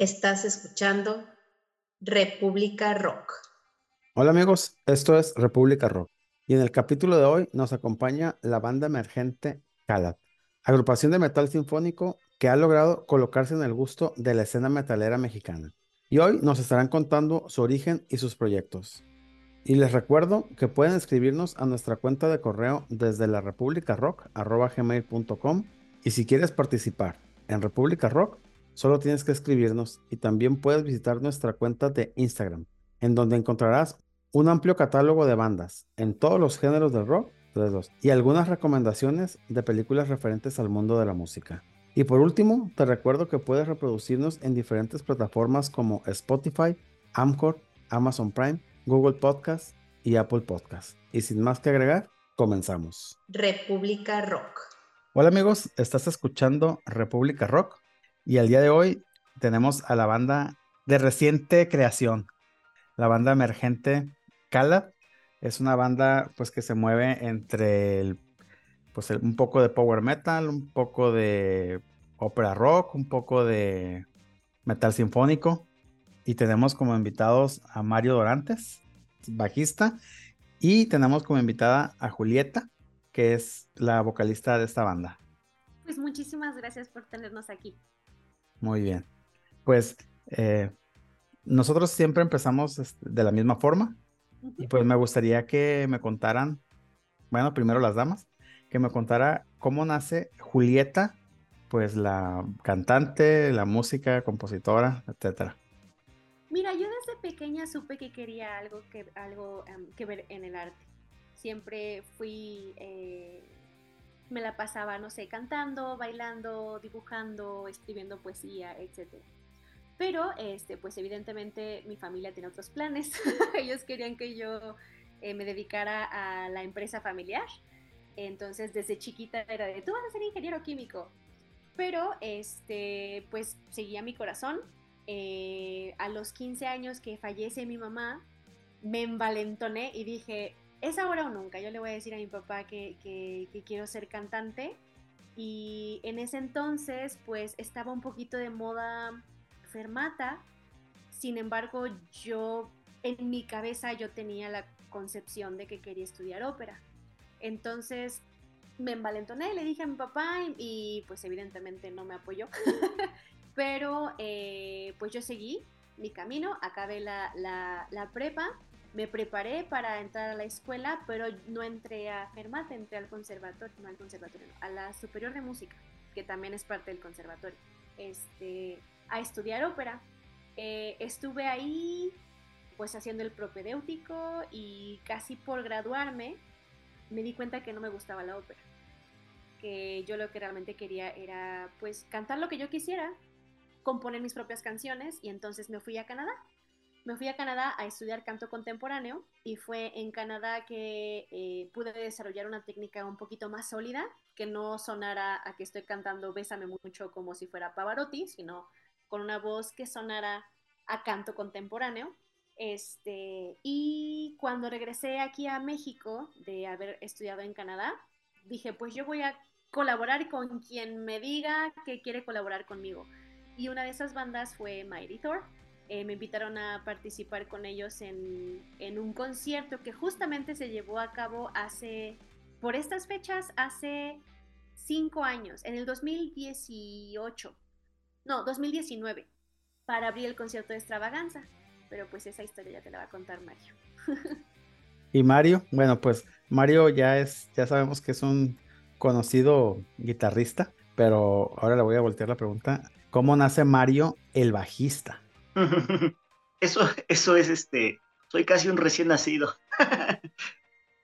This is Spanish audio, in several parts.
Estás escuchando República Rock. Hola amigos, esto es República Rock y en el capítulo de hoy nos acompaña la banda emergente Calat, agrupación de metal sinfónico que ha logrado colocarse en el gusto de la escena metalera mexicana. Y hoy nos estarán contando su origen y sus proyectos. Y les recuerdo que pueden escribirnos a nuestra cuenta de correo desde la republicarock.gmail.com y si quieres participar en República Rock, solo tienes que escribirnos y también puedes visitar nuestra cuenta de Instagram, en donde encontrarás un amplio catálogo de bandas en todos los géneros del rock y algunas recomendaciones de películas referentes al mundo de la música. Y por último, te recuerdo que puedes reproducirnos en diferentes plataformas como Spotify, Amcor, Amazon Prime, Google Podcast y Apple Podcast. Y sin más que agregar, comenzamos. República Rock. Hola amigos, estás escuchando República Rock y el día de hoy tenemos a la banda de reciente creación, la banda emergente Cala. Es una banda pues que se mueve entre pues un poco de power metal, un poco de ópera rock, un poco de metal sinfónico. Y tenemos como invitados a Mario Dorantes, bajista, y tenemos como invitada a Julieta, que es la vocalista de esta banda. Pues muchísimas gracias por tenernos aquí. Muy bien. Pues eh, nosotros siempre empezamos de la misma forma. Y pues me gustaría que me contaran, bueno, primero las damas, que me contara cómo nace Julieta, pues la cantante, la música, compositora, etcétera. Mira, yo desde pequeña supe que quería algo que, algo, em, que ver en el arte siempre fui, eh, me la pasaba, no sé, cantando, bailando, dibujando, escribiendo poesía, etc. Pero, este, pues evidentemente mi familia tiene otros planes. Ellos querían que yo eh, me dedicara a la empresa familiar. Entonces, desde chiquita era de, tú vas a ser ingeniero químico. Pero, este, pues seguía mi corazón. Eh, a los 15 años que fallece mi mamá, me envalentoné y dije, es ahora o nunca. Yo le voy a decir a mi papá que, quiero ser cantante. Y en ese entonces, pues estaba un poquito de moda fermata. Sin embargo, yo, en mi cabeza, yo tenía la concepción de que quería estudiar ópera. Entonces, me envalentoné, le dije a mi papá y, pues evidentemente no me apoyó. Pero eh, pues yo seguí mi camino, acabé la, la prepa me preparé para entrar a la escuela, pero no entré a Fermat, entré al conservatorio, no al conservatorio, a la superior de música, que también es parte del conservatorio, este, a estudiar ópera. Eh, estuve ahí pues haciendo el propedéutico y casi por graduarme me di cuenta que no me gustaba la ópera, que yo lo que realmente quería era pues cantar lo que yo quisiera, componer mis propias canciones y entonces me fui a Canadá me fui a Canadá a estudiar canto contemporáneo y fue en Canadá que eh, pude desarrollar una técnica un poquito más sólida, que no sonara a que estoy cantando Bésame mucho como si fuera Pavarotti, sino con una voz que sonara a canto contemporáneo. Este, y cuando regresé aquí a México de haber estudiado en Canadá, dije, pues yo voy a colaborar con quien me diga que quiere colaborar conmigo. Y una de esas bandas fue Mighty Thor eh, me invitaron a participar con ellos en, un concierto que justamente se llevó a cabo hace, por estas fechas, hace cinco años, en el 2018, no, 2019, para abrir el concierto de extravaganza. Pero pues esa historia ya te la va a contar Mario. y Mario, bueno, pues Mario ya es, ya sabemos que es un conocido guitarrista, pero ahora le voy a voltear la pregunta. ¿Cómo nace Mario el bajista? Eso, eso es este, soy casi un recién nacido.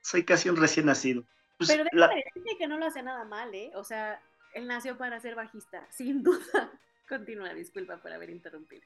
soy casi un recién nacido. Pues Pero déjame decirte que no lo hace nada mal, ¿eh? O sea, él nació para ser bajista, sin duda. Continúa, disculpa por haber interrumpido.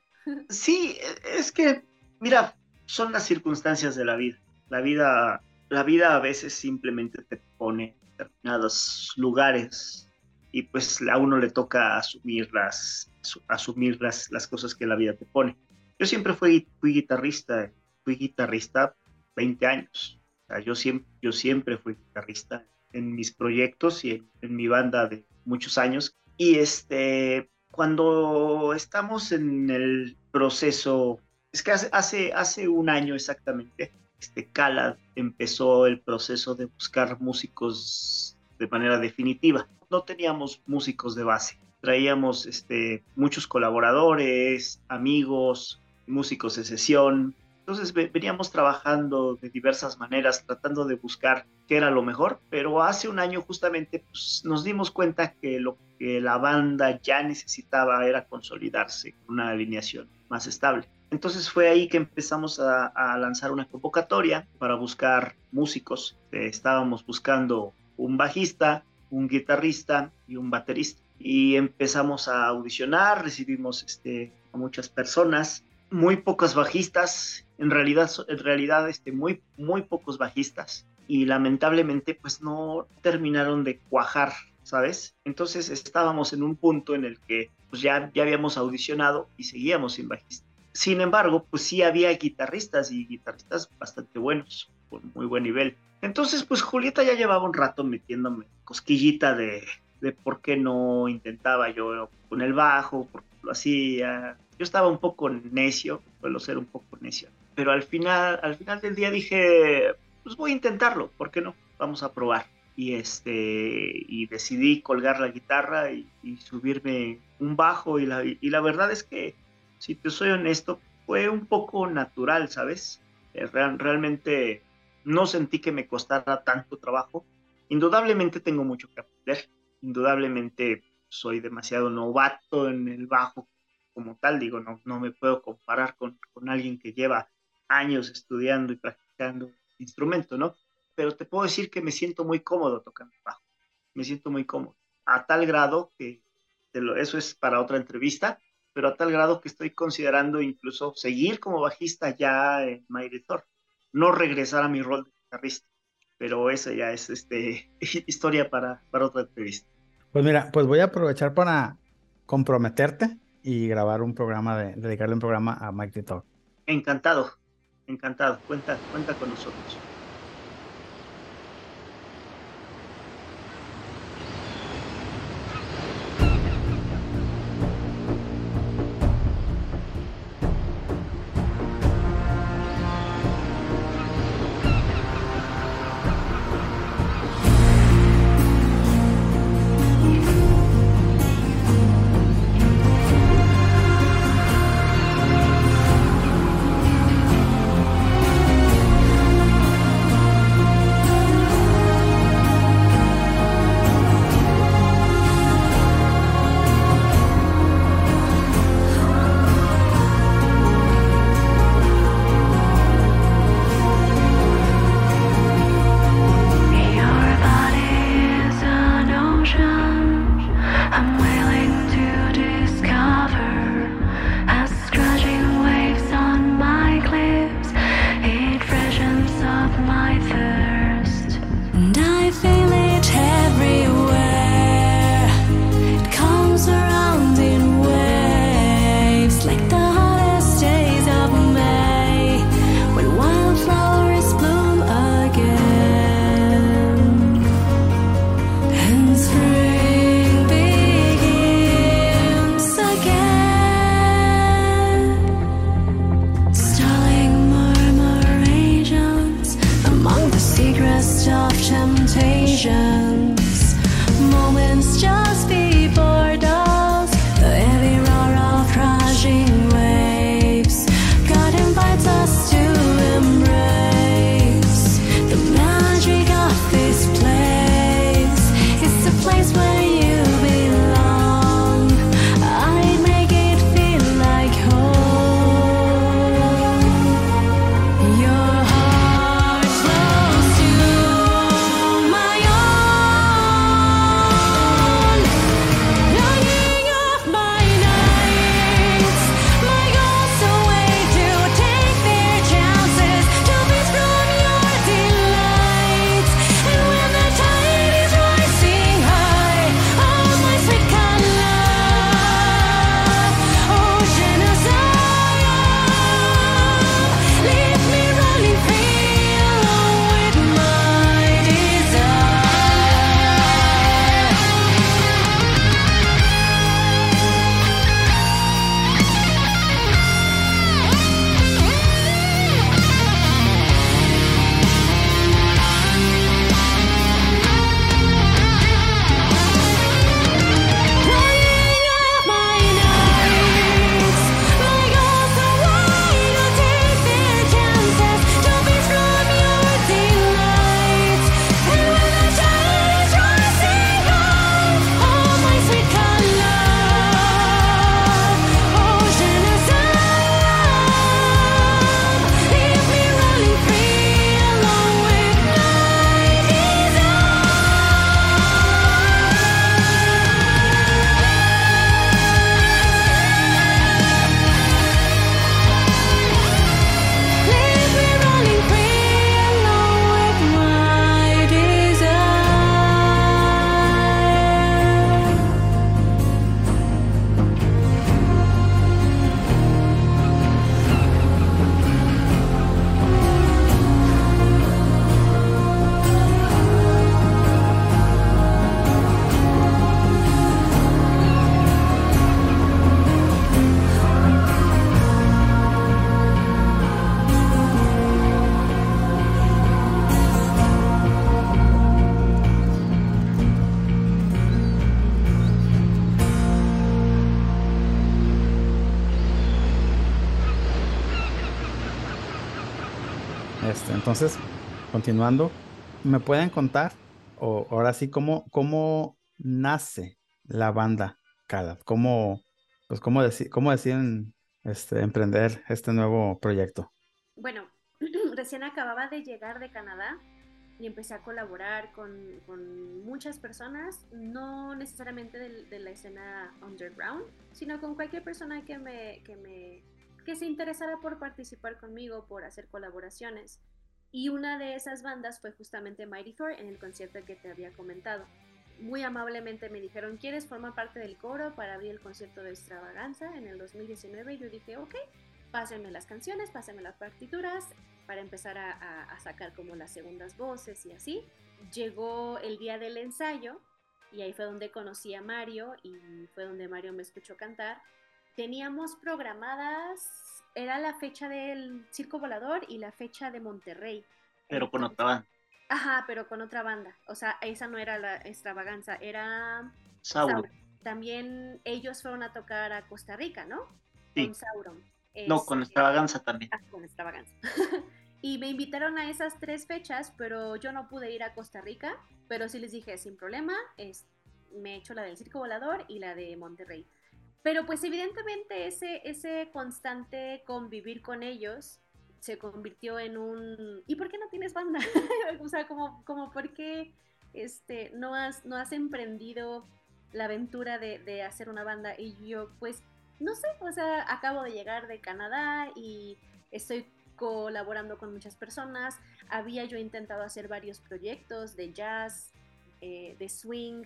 sí, es que, mira, son las circunstancias de la vida. La vida, la vida a veces simplemente te pone en determinados lugares y pues a uno le toca asumir las, asumir las, las cosas que la vida te pone. Yo siempre fui, fui guitarrista, fui guitarrista 20 años. yo, siempre, yo siempre fui guitarrista en mis proyectos y en, mi banda de muchos años. Y este, cuando estamos en el proceso, es que hace, hace un año exactamente, este Cala empezó el proceso de buscar músicos de manera definitiva. No teníamos músicos de base, traíamos este, muchos colaboradores, amigos, músicos de sesión. Entonces veníamos trabajando de diversas maneras, tratando de buscar qué era lo mejor, pero hace un año justamente pues, nos dimos cuenta que lo que la banda ya necesitaba era consolidarse con una alineación más estable. Entonces fue ahí que empezamos a, a lanzar una convocatoria para buscar músicos. estábamos buscando un bajista, un guitarrista y un baterista. Y empezamos a audicionar, recibimos este, a muchas personas, muy pocas bajistas, en realidad, en realidad este, muy, muy pocos bajistas. Y lamentablemente pues no terminaron de cuajar, ¿sabes? Entonces estábamos en un punto en el que pues ya, ya habíamos audicionado y seguíamos sin bajista. Sin embargo, pues sí había guitarristas y guitarristas bastante buenos, con muy buen nivel. Entonces, pues Julieta ya llevaba un rato metiéndome cosquillita de, de por qué no intentaba yo con el bajo, por qué lo hacía. Yo estaba un poco necio, suelo ser un poco necio. Pero al final, al final del día dije, pues voy a intentarlo, ¿por qué no? Vamos a probar. Y, este, y decidí colgar la guitarra y, subirme un bajo y la, y la verdad es que, si te soy honesto, fue un poco natural, ¿sabes? Eh, realmente no sentí que me costara tanto trabajo. Indudablemente tengo mucho que aprender, indudablemente soy demasiado novato en el bajo como tal, digo, no, no me puedo comparar con, con alguien que lleva años estudiando y practicando instrumento, ¿no? Pero te puedo decir que me siento muy cómodo tocando bajo, me siento muy cómodo, a tal grado que, eso es para otra entrevista, pero a tal grado que estoy considerando incluso seguir como bajista ya en Thor no regresar a mi rol de guitarrista. Pero esa ya es este, historia para, para otra entrevista. Pues mira, pues voy a aprovechar para comprometerte y grabar un programa, de, dedicarle un programa a Mike Talk. Encantado, encantado. Cuenta, cuenta con nosotros. Continuando, ¿me pueden contar, o ahora sí, cómo, cómo nace la banda Calab? ¿Cómo, pues, cómo, cómo deciden este, emprender este nuevo proyecto? Bueno, recién acababa de llegar de Canadá y empecé a colaborar con, muchas personas, no necesariamente de, de, la escena underground, sino con cualquier persona que me, que me que se interesara por participar conmigo, por hacer colaboraciones. Y una de esas bandas fue justamente Mighty Thor en el concierto que te había comentado. Muy amablemente me dijeron, ¿quieres formar parte del coro para abrir el concierto de extravaganza en el 2019? Y yo dije, ok, pásenme las canciones, pásenme las partituras para empezar a, a sacar como las segundas voces y así. Llegó el día del ensayo y ahí fue donde conocí a Mario y fue donde Mario me escuchó cantar teníamos programadas, era la fecha del Circo Volador y la fecha de Monterrey. Pero con otra banda. Ajá, pero con otra banda. O sea, esa no era la extravaganza, era Sauron. También ellos fueron a tocar a Costa Rica, ¿no? Sí. Con Sauron. No, con este, extravaganza también. Ah, con extravaganza. y me invitaron a esas tres fechas, pero yo no pude ir a Costa Rica, pero sí les dije, sin problema, es, me he hecho la del Circo Volador y la de Monterrey. Pero pues evidentemente ese, ese constante convivir con ellos se convirtió en un... ¿Y por qué no tienes banda? o sea, como, como por qué este, no, has, no has emprendido la aventura de, de hacer una banda. Y yo pues, no sé, o sea, acabo de llegar de Canadá y estoy colaborando con muchas personas. Había yo intentado hacer varios proyectos de jazz, eh, de swing,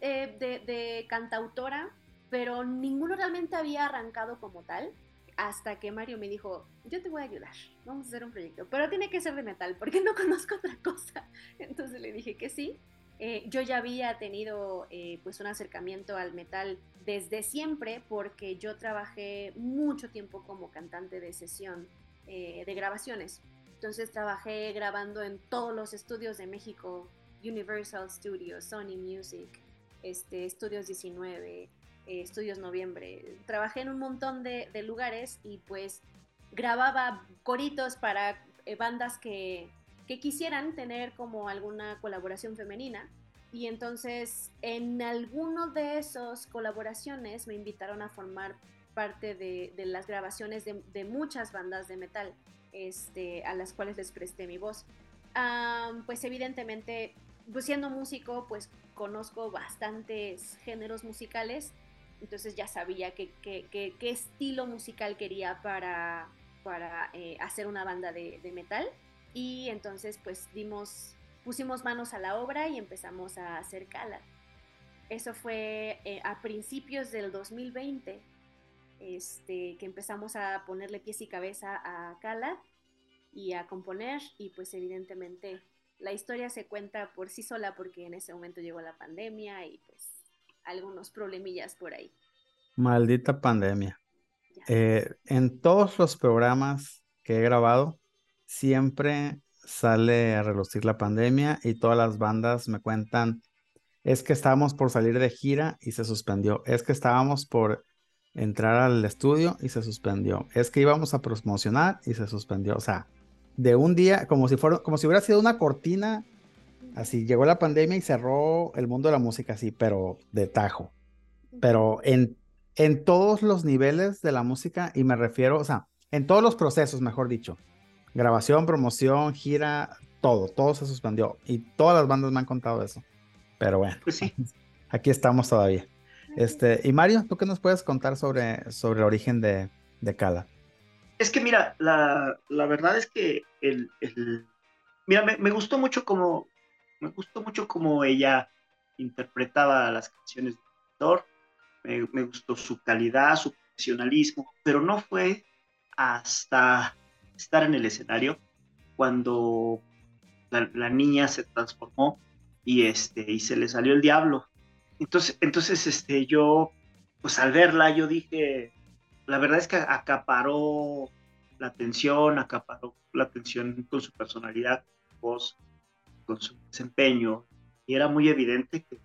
eh, de, de, cantautora, pero ninguno realmente había arrancado como tal hasta que Mario me dijo, yo te voy a ayudar, vamos a hacer un proyecto, pero tiene que ser de metal, porque no conozco otra cosa. Entonces le dije que sí. Eh, yo ya había tenido eh, pues un acercamiento al metal desde siempre porque yo trabajé mucho tiempo como cantante de sesión eh, de grabaciones. Entonces trabajé grabando en todos los estudios de México, Universal Studios, Sony Music, este, Estudios 19, eh, Estudios Noviembre. Trabajé en un montón de, lugares y pues grababa coritos para eh, bandas que, quisieran tener como alguna colaboración femenina. Y entonces en alguno de esos colaboraciones me invitaron a formar parte de, las grabaciones de, muchas bandas de metal este, a las cuales les presté mi voz. pues evidentemente, pues siendo músico, pues conozco bastantes géneros musicales entonces ya sabía qué que, estilo musical quería para, para eh, hacer una banda de, metal. Y entonces pues dimos, pusimos manos a la obra y empezamos a hacer Cala. Eso fue eh, a principios del 2020, este, que empezamos a ponerle pies y cabeza a Cala y a componer y pues evidentemente la historia se cuenta por sí sola porque en ese momento llegó la pandemia y pues algunos problemillas por ahí. Maldita pandemia. Eh, en todos los programas que he grabado, siempre sale a relucir la pandemia y todas las bandas me cuentan, es que estábamos por salir de gira y se suspendió, es que estábamos por entrar al estudio y se suspendió, es que íbamos a promocionar y se suspendió, o sea, de un día, como si fuera, como si hubiera sido una cortina Así llegó la pandemia y cerró el mundo de la música, así, pero de tajo. Pero en, en todos los niveles de la música, y me refiero, o sea, en todos los procesos, mejor dicho, grabación, promoción, gira, todo, todo se suspendió. Y todas las bandas me han contado eso. Pero bueno, pues sí. aquí estamos todavía. Este, y Mario, ¿tú qué nos puedes contar sobre, sobre el origen de, de Cala? Es que mira, la, la verdad es que el, el mira, me, me, gustó mucho como, me gustó mucho cómo ella interpretaba las canciones de Thor, me, gustó su calidad, su profesionalismo, pero no fue hasta estar en el escenario cuando la, niña se transformó y, este, y se le salió el diablo. Entonces, entonces este, yo, pues al verla, yo dije, la verdad es que acaparó la atención, acaparó la atención con su personalidad, voz, con su desempeño y era muy evidente que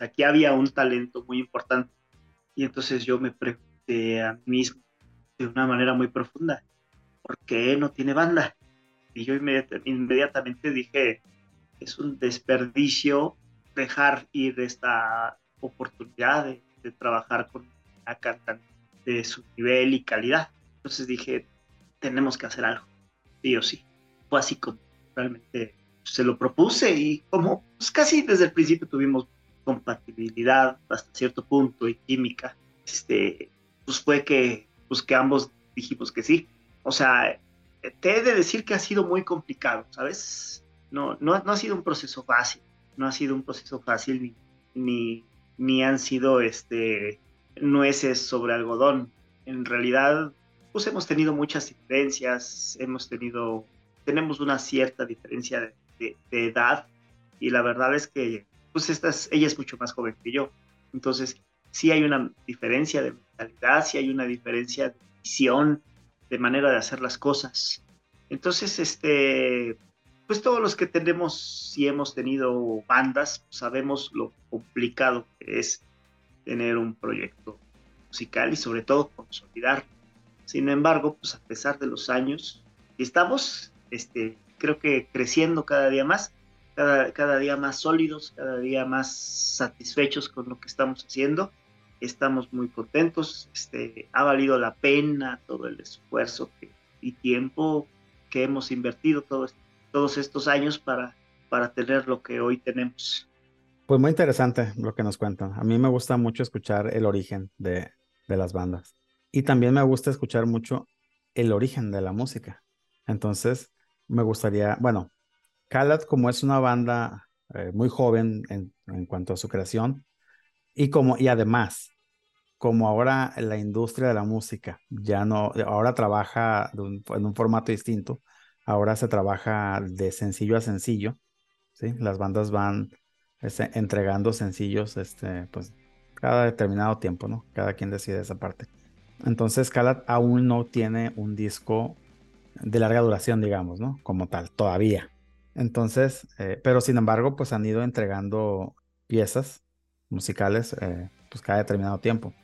aquí había un talento muy importante. Y entonces yo me pregunté a mí mismo de una manera muy profunda, ¿por qué no tiene banda? Y yo inmediatamente dije, es un desperdicio dejar ir esta oportunidad de, trabajar con una cantante de su nivel y calidad. Entonces dije, tenemos que hacer algo, sí o sí. Fue así como realmente se lo propuse y como pues, casi desde el principio tuvimos compatibilidad hasta cierto punto y química, este, pues fue que, pues que ambos dijimos que sí. O sea, te he de decir que ha sido muy complicado, ¿sabes? No, no, no ha sido un proceso fácil, no ha sido un proceso fácil ni, ni, ni han sido este, nueces sobre algodón. En realidad, pues hemos tenido muchas diferencias, hemos tenido, tenemos una cierta diferencia de, de edad y la verdad es que pues esta ella es mucho más joven que yo. Entonces, sí hay una diferencia de mentalidad, sí hay una diferencia de visión, de manera de hacer las cosas. Entonces, este, pues todos los que tenemos y hemos tenido bandas, sabemos lo complicado que es tener un proyecto musical y sobre todo consolidar. Sin embargo, pues a pesar de los años, estamos, este, creo que creciendo cada día más, cada, día más sólidos, cada día más satisfechos con lo que estamos haciendo. Estamos muy contentos, este, ha valido la pena todo el esfuerzo y tiempo que hemos invertido todos, todos estos años para, para tener lo que hoy tenemos. Pues muy interesante lo que nos cuentan. A mí me gusta mucho escuchar el origen de, de las bandas. Y también me gusta escuchar mucho el origen de la música. Entonces, me gustaría, bueno, Khaled, como es una banda eh, muy joven en, cuanto a su creación, y como, y además, como ahora la industria de la música ya no, ahora trabaja en un formato distinto, ahora se trabaja de sencillo a sencillo, ¿sí? Las bandas van este, entregando sencillos, este, pues, cada determinado tiempo, ¿no? Cada quien decide esa parte. Entonces, Khaled aún no tiene un disco de larga duración, digamos, ¿no? Como tal, todavía. Entonces, eh, pero sin embargo, pues han ido entregando piezas musicales eh, pues cada determinado tiempo.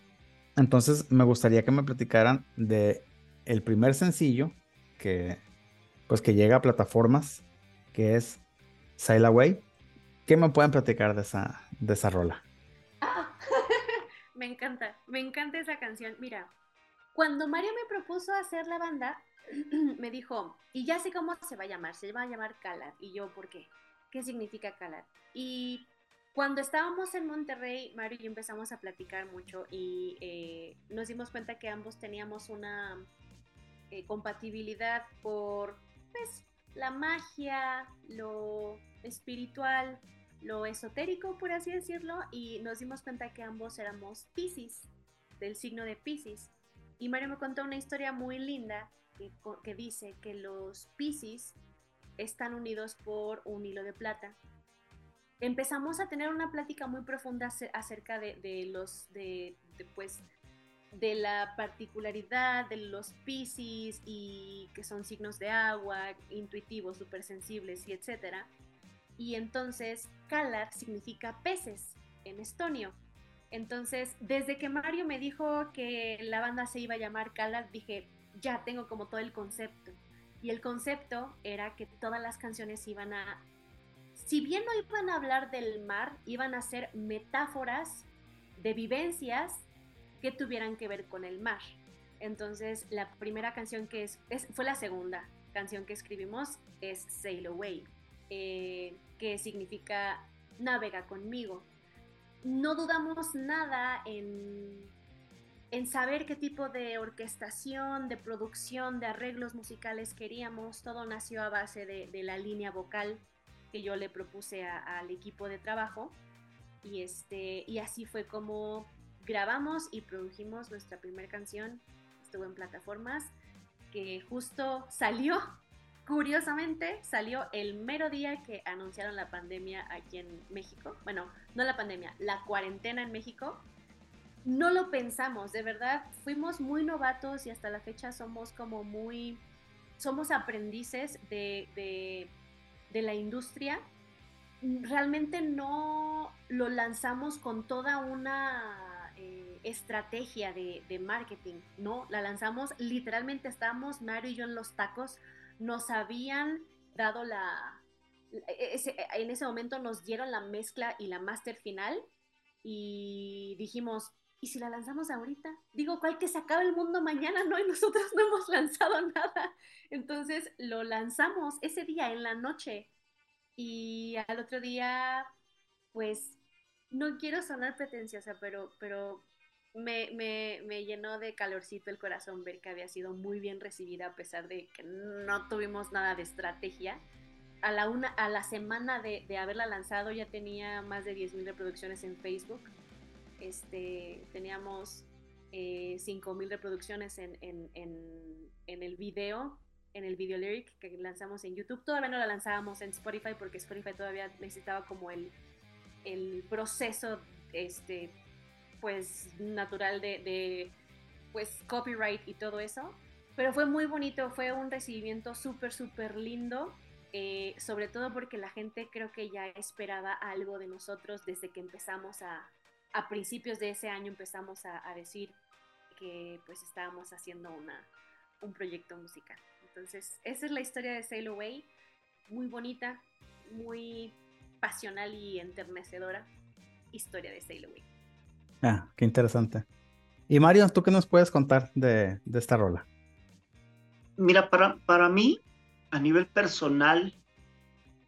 Entonces, me gustaría que me platicaran de el primer sencillo que pues que llega a plataformas, que es Sail Away. ¿Qué me pueden platicar de esa, de esa rola? me encanta, me encanta esa canción. Mira, cuando Mario me propuso hacer la banda, me dijo, y ya sé cómo se va a llamar, se va a llamar Calat. Y yo, ¿por qué? ¿Qué significa Calat? Y cuando estábamos en Monterrey, Mario y yo empezamos a platicar mucho y eh, nos dimos cuenta que ambos teníamos una eh, compatibilidad por pues, la magia, lo espiritual, lo esotérico, por así decirlo, y nos dimos cuenta que ambos éramos Pisces, del signo de Pisces. Y Mario me contó una historia muy linda que, dice que los Pisces están unidos por un hilo de plata. Empezamos a tener una plática muy profunda acerca de, los, de, pues, de la particularidad de los Pisces y que son signos de agua, intuitivos, súper sensibles y etcétera. Y entonces Kalar significa peces en estonio. Entonces, desde que Mario me dijo que la banda se iba a llamar Kalar, dije, ya tengo como todo el concepto. Y el concepto era que todas las canciones iban a, si bien no iban a hablar del mar, iban a ser metáforas de vivencias que tuvieran que ver con el mar. Entonces, la primera canción que es, fue la segunda canción que escribimos, es Sail Away, eh, que significa navega conmigo. No dudamos nada en en saber qué tipo de orquestación, de producción, de arreglos musicales queríamos. Todo nació a base de, la línea vocal que yo le propuse al equipo de trabajo. Y, este, y así fue como grabamos y produjimos nuestra primera canción. Estuvo en plataformas que justo salió, curiosamente, salió el mero día que anunciaron la pandemia aquí en México. Bueno, no la pandemia, la cuarentena en México no lo pensamos, de verdad, fuimos muy novatos y hasta la fecha somos como muy, somos aprendices de, la industria. Realmente no lo lanzamos con toda una eh, estrategia de, de, marketing, ¿no? La lanzamos, literalmente estábamos Mario y yo en los tacos, nos habían dado la... E, en ese momento nos dieron la mezcla y la máster final y dijimos, ¿y si la lanzamos ahorita? Digo, ¿cuál que se acabe el mundo mañana? No, y nosotros no hemos lanzado nada. Entonces lo lanzamos ese día en la noche y al otro día, pues, no quiero sonar pretenciosa, pero, pero me, me, llenó de calorcito el corazón ver que había sido muy bien recibida a pesar de que no tuvimos nada de estrategia. A la, una, a la semana de, de haberla lanzado ya tenía más de 10.000 reproducciones en Facebook. Este, teníamos eh, 5.000 reproducciones en, en, en, en, el video, en el video lyric que lanzamos en YouTube. Todavía no la lanzábamos en Spotify porque Spotify todavía necesitaba como el, el proceso este, pues natural de, pues copyright y todo eso. Pero fue muy bonito, fue un recibimiento súper, súper lindo, eh, sobre todo porque la gente creo que ya esperaba algo de nosotros desde que empezamos a, a principios de ese año empezamos a, decir que pues estábamos haciendo una, un proyecto musical. Entonces, esa es la historia de Sail Away, muy bonita, muy pasional y enternecedora historia de Sail Away. Ah, qué interesante. Y Mario, ¿tú qué nos puedes contar de, esta rola? Mira, para, para mí, a nivel personal,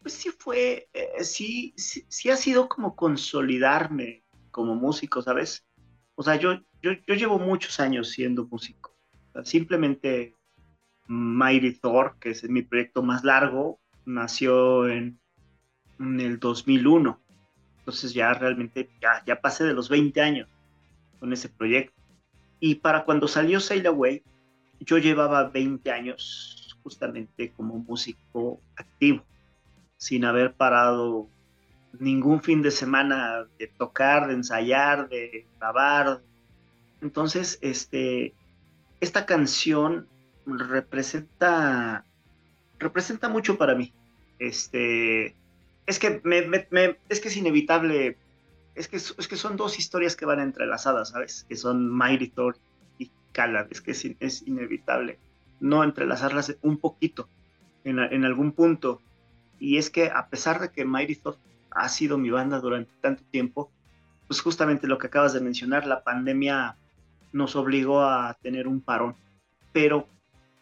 pues sí fue, eh, sí, sí, ha sido como consolidarme como músico, ¿sabes? O sea, yo, yo, llevo muchos años siendo músico. simplemente Mighty Thor, que es mi proyecto más largo, nació en, en el 2001. Entonces ya realmente ya, ya pasé de los 20 años con ese proyecto. Y para cuando salió Sail Away, yo llevaba 20 años justamente como músico activo, sin haber parado ningún fin de semana de tocar, de ensayar, de grabar. Entonces, este, esta canción representa, representa mucho para mí. Este, es que, es que es inevitable, es que, es que son dos historias que van entrelazadas, ¿sabes? Que son Mighty Thor y Calad, es que es, inevitable no entrelazarlas un poquito en, en, algún punto. Y es que a pesar de que Mighty Thor ha sido mi banda durante tanto tiempo, pues justamente lo que acabas de mencionar, la pandemia nos obligó a tener un parón. Pero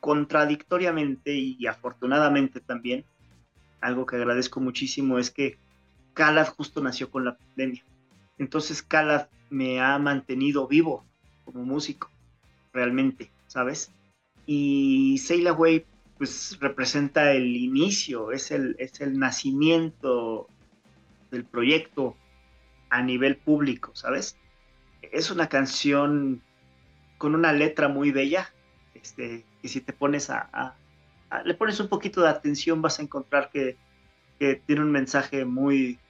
contradictoriamente y afortunadamente también, algo que agradezco muchísimo es que Calad justo nació con la pandemia. Entonces Calad me ha mantenido vivo como músico, realmente, ¿sabes? Y Sail Away pues representa el inicio, es el, es el nacimiento del proyecto a nivel público, ¿sabes? Es una canción con una letra muy bella, este, que si te pones a, le pones un poquito de atención, vas a encontrar que, tiene un mensaje muy,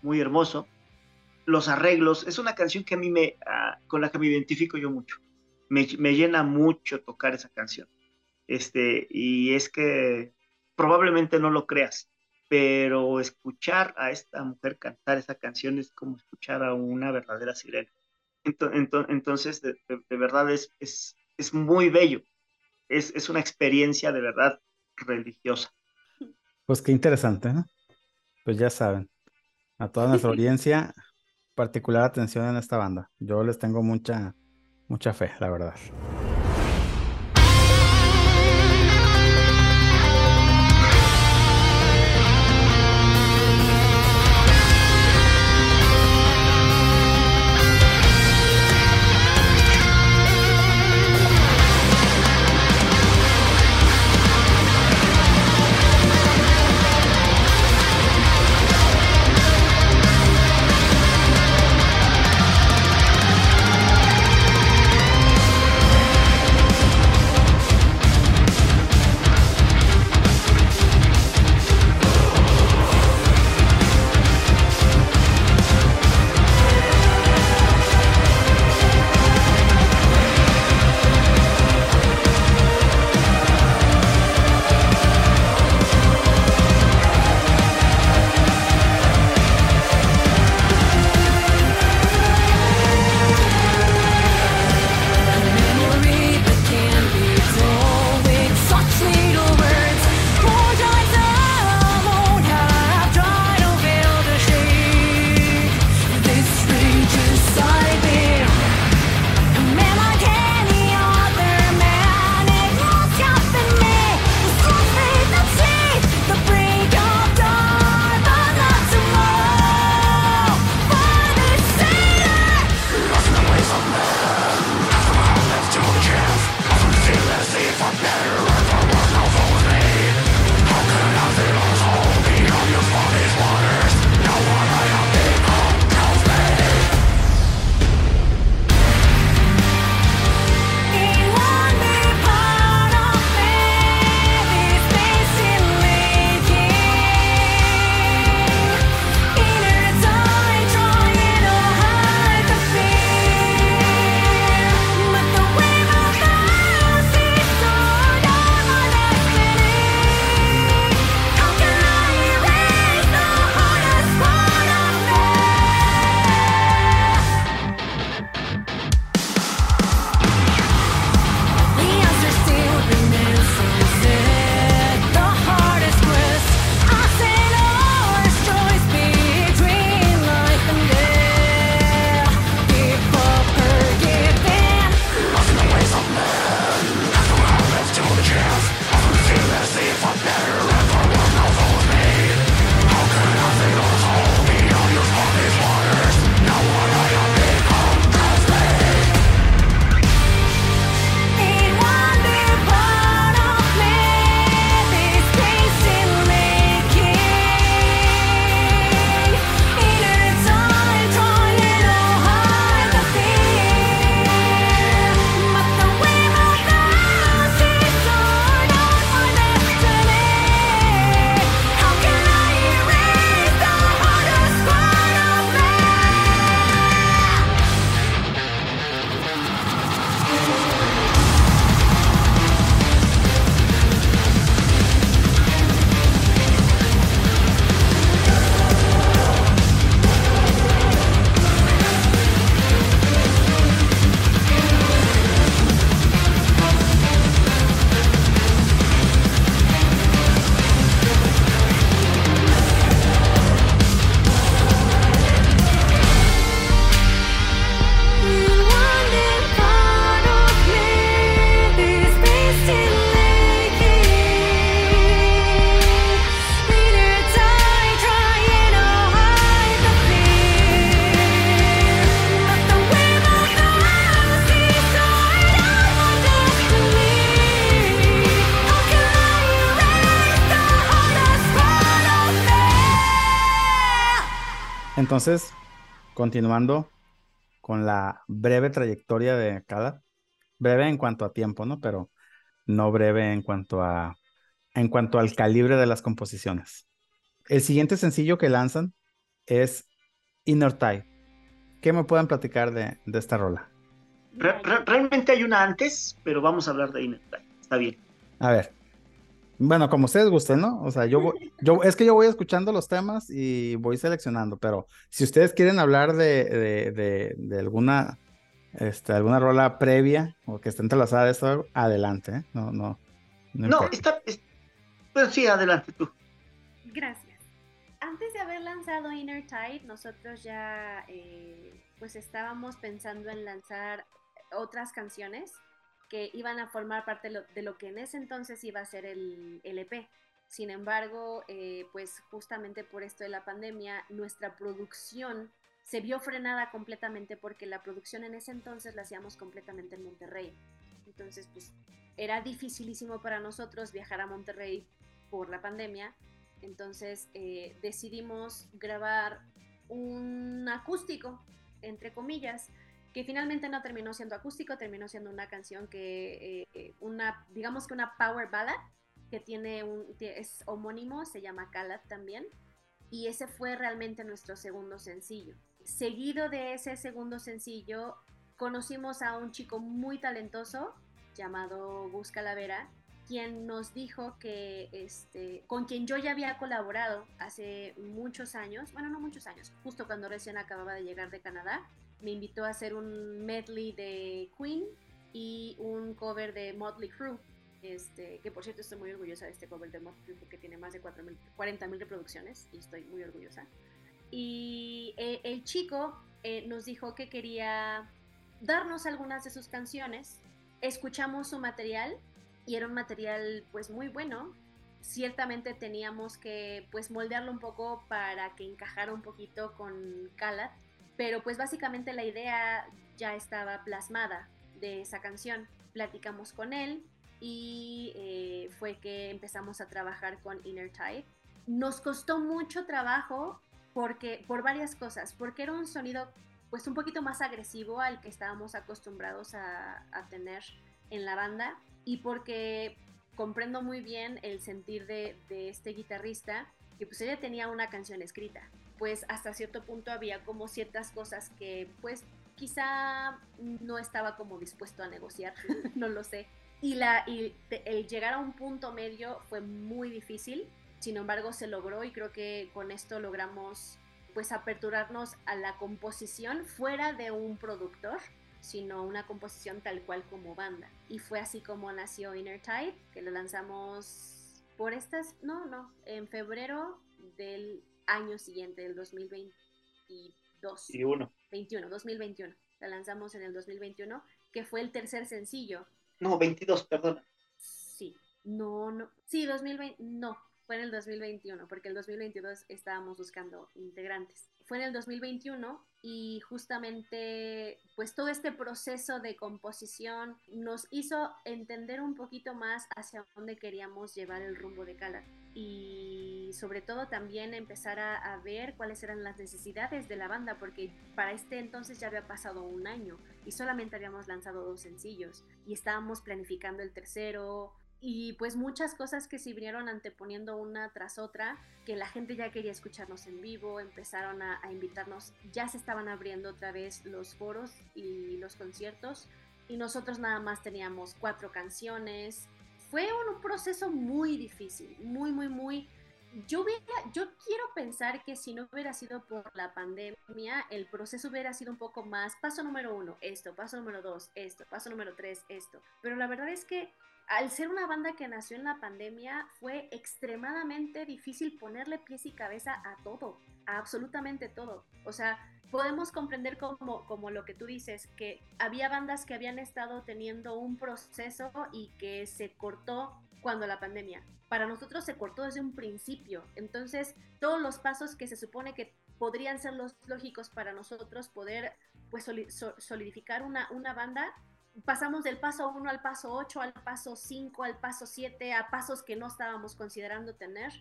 muy hermoso. Los arreglos, es una canción que a mí me, con la que me identifico yo mucho. Me, llena mucho tocar esa canción. Este, y es que probablemente no lo creas, pero escuchar a esta mujer cantar esa canción es como escuchar a una verdadera sirena. Entonces, de, verdad es, es, es, muy bello. Es, es, una experiencia de verdad religiosa. Pues qué interesante, ¿no? Pues ya saben, a toda nuestra audiencia, particular atención en esta banda. Yo les tengo mucha, mucha fe, la verdad. Entonces, continuando con la breve trayectoria de cada, breve en cuanto a tiempo, ¿no? Pero no breve en cuanto a en cuanto al calibre de las composiciones. El siguiente sencillo que lanzan es Inner Tide. ¿Qué me pueden platicar de, de esta rola? Re- re- realmente hay una antes, pero vamos a hablar de Inner Tide. Está bien. A ver. Bueno, como ustedes gusten, ¿no? O sea, yo, voy- yo es que yo voy escuchando los temas y voy seleccionando, pero si ustedes quieren hablar de, de, de, de alguna, este, alguna rola previa o que esté entrelazada a esto, adelante, ¿eh? No, no, no No, importa. está. es- Bueno, sí, adelante tú. Gracias. Antes de haber lanzado Inner Tide, nosotros ya eh, pues estábamos pensando en lanzar otras canciones que iban a formar parte de lo, que en ese entonces iba a ser el, el EP. Sin embargo, eh, pues justamente por esto de la pandemia, nuestra producción se vio frenada completamente porque la producción en ese entonces la hacíamos completamente en Monterrey. Entonces, pues era dificilísimo para nosotros viajar a Monterrey por la pandemia. Entonces eh, decidimos grabar un acústico, entre comillas, que finalmente no terminó siendo acústico, terminó siendo una canción que, eh, una, digamos que una power ballad, que tiene un, es homónimo, se llama Khaled también, y ese fue realmente nuestro segundo sencillo. Seguido de ese segundo sencillo, conocimos a un chico muy talentoso llamado Gus Calavera, quien nos dijo que este, con quien yo ya había colaborado hace muchos años, bueno, no muchos años, justo cuando recién acababa de llegar de Canadá, me invitó a hacer un medley de Queen y un cover de Motley Crue. Este, que por cierto estoy muy orgullosa de este cover de Motley Crue porque tiene más de 40 mil reproducciones y estoy muy orgullosa. Y eh, el chico eh, nos dijo que quería darnos algunas de sus canciones. Escuchamos su material y era un material pues muy bueno. Ciertamente teníamos que pues moldearlo un poco para que encajara un poquito con Khaled, pero pues básicamente la idea ya estaba plasmada de esa canción. Platicamos con él y eh, fue que empezamos a trabajar con Inner Tide. Nos costó mucho trabajo porque por varias cosas, porque era un sonido pues un poquito más agresivo al que estábamos acostumbrados a, a tener en la banda y porque comprendo muy bien el sentir de, de, este guitarrista, que pues ella tenía una canción escrita, pues hasta cierto punto había como ciertas cosas que pues quizá no estaba como dispuesto a negociar, no lo sé. Y, la, y te, el llegar a un punto medio fue muy difícil, sin embargo se logró y creo que con esto logramos pues aperturarnos a la composición fuera de un productor, sino una composición tal cual como banda. Y fue así como nació Inner Tide, que lo lanzamos por estas, no, no, en febrero del año siguiente, del 2022. Y uno. 21, 2021. La lanzamos en el 2021, que fue el tercer sencillo. No, 22, perdona. Sí, no, no. Sí, 2020, no, fue en el 2021, porque el 2022 estábamos buscando integrantes. Fue en el 2021 y justamente pues todo este proceso de composición nos hizo entender un poquito más hacia dónde queríamos llevar el rumbo de Cala y sobre todo también empezar a, ver cuáles eran las necesidades de la banda porque para este entonces ya había pasado un año y solamente habíamos lanzado dos sencillos y estábamos planificando el tercero y pues muchas cosas que se vinieron anteponiendo una tras otra, que la gente ya quería escucharnos en vivo, empezaron a, a, invitarnos, ya se estaban abriendo otra vez los foros y los conciertos, y nosotros nada más teníamos cuatro canciones. Fue un proceso muy difícil, muy, muy, muy... Yo, hubiera, yo quiero pensar que si no hubiera sido por la pandemia, el proceso hubiera sido un poco más, paso número uno, esto, paso número dos, esto, paso número tres, esto. Pero la verdad es que al ser una banda que nació en la pandemia, fue extremadamente difícil ponerle pies y cabeza a todo, a absolutamente todo. O sea, podemos comprender como, como lo que tú dices, que había bandas que habían estado teniendo un proceso y que se cortó cuando la pandemia. Para nosotros se cortó desde un principio. Entonces, todos los pasos que se supone que podrían ser los lógicos para nosotros poder pues solidificar una, una banda, pasamos del paso 1 al paso 8, al paso 5, al paso 7, a pasos que no estábamos considerando tener,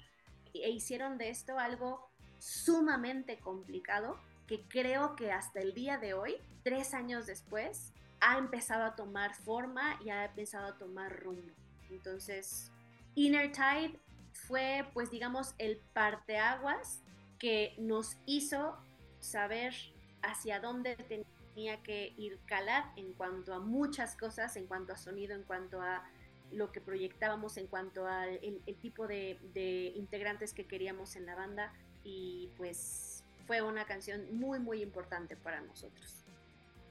e hicieron de esto algo sumamente complicado que creo que hasta el día de hoy, tres años después, ha empezado a tomar forma y ha empezado a tomar rumbo. Entonces, Inner Tide fue, pues digamos, el parteaguas que nos hizo saber hacia dónde tenía que ir Calar en cuanto a muchas cosas, en cuanto a sonido, en cuanto a lo que proyectábamos, en cuanto al el, tipo de, de integrantes que queríamos en la banda y pues fue una canción muy muy importante para nosotros.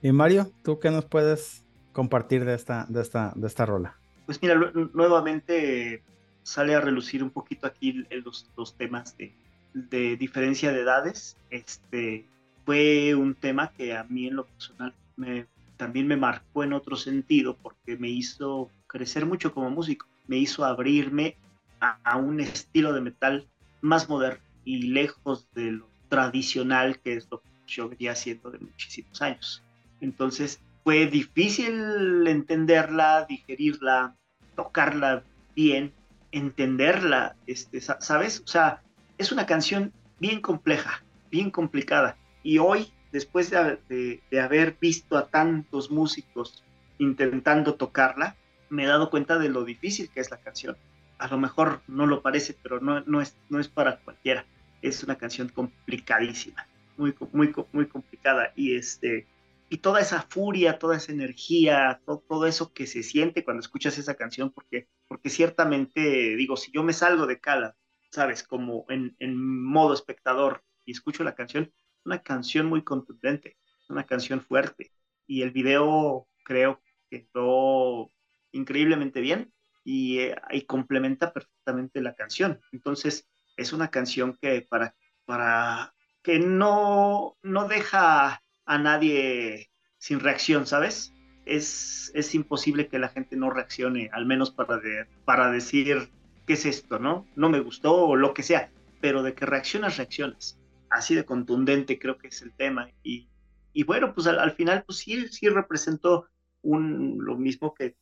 Y Mario, ¿tú qué nos puedes compartir de esta, de esta, de esta rola? Pues mira, nuevamente sale a relucir un poquito aquí los, los temas de, de, diferencia de edades. Este fue un tema que a mí en lo personal me, también me marcó en otro sentido porque me hizo crecer mucho como músico, me hizo abrirme a, a un estilo de metal más moderno y lejos de lo tradicional que es lo que yo venía haciendo de muchísimos años. Entonces fue difícil entenderla, digerirla, tocarla bien, entenderla, este, ¿sabes? O sea, es una canción bien compleja, bien complicada. Y hoy, después de, haber visto a tantos músicos intentando tocarla, me he dado cuenta de lo difícil que es la canción. A lo mejor no lo parece, pero no, no, es, no es para cualquiera. Es una canción complicadísima, muy, muy, muy complicada. Y este, y toda esa furia, toda esa energía, todo, eso que se siente cuando escuchas esa canción, porque, porque ciertamente, digo, si yo me salgo de Cala, sabes, como en, modo espectador y escucho la canción, una canción muy contundente, una canción fuerte, y el video creo que quedó increíblemente bien y, eh, y complementa perfectamente la canción. Entonces, es una canción que para, para que no, no deja a nadie sin reacción, ¿sabes? Es, es imposible que la gente no reaccione, al menos para, para decir, ¿qué es esto, no? No me gustó o lo que sea, pero de que reaccionas, reaccionas. Así de contundente creo que es el tema. Y, y bueno, pues al, final, pues sí, sí representó un, lo mismo que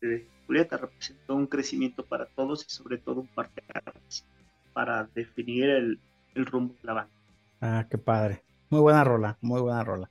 Julieta, representó un crecimiento para todos y sobre todo un parte para definir el, el rumbo de la banda. Ah, qué padre. Muy buena rola, muy buena rola.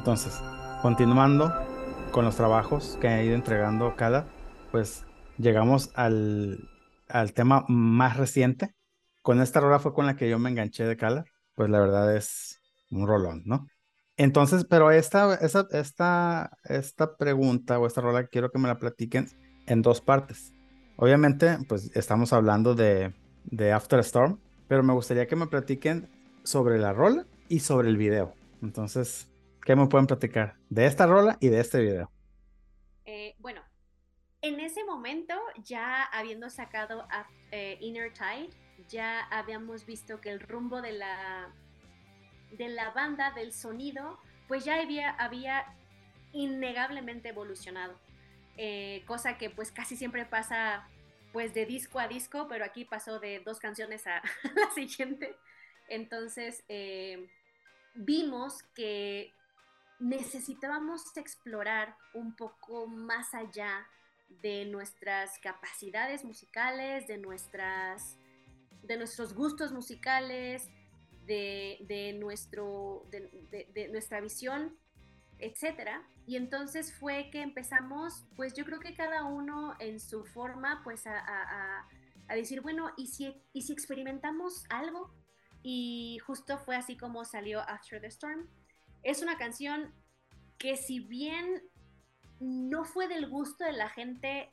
entonces, continuando con los trabajos que ha ido entregando cada, pues llegamos al, al tema más reciente. Con esta rola fue con la que yo me enganché de Cala, pues la verdad es un rolón, ¿no? Entonces, pero esta, esta, esta, esta pregunta o esta rola quiero que me la platiquen en dos partes. Obviamente, pues estamos hablando de, de After Storm, pero me gustaría que me platiquen sobre la rola y sobre el video. Entonces, ¿qué me pueden platicar de esta rola y de este video? Eh, bueno, en ese momento, ya habiendo sacado a, eh, Inner Tide, ya habíamos visto que el rumbo de la, de la banda, del sonido, pues ya había, había innegablemente evolucionado. Eh, cosa que pues casi siempre pasa pues de disco a disco, pero aquí pasó de dos canciones a la siguiente. Entonces eh, vimos que necesitábamos explorar un poco más allá de nuestras capacidades musicales, de, nuestras, de nuestros gustos musicales, de, nuestro, de, nuestra visión, etcétera. Y entonces fue que empezamos, pues yo creo que cada uno en su forma, pues a, a, a decir, bueno, ¿y si, ¿y si experimentamos algo? Y justo fue así como salió After the Storm. Es una canción que si bien no fue del gusto de la gente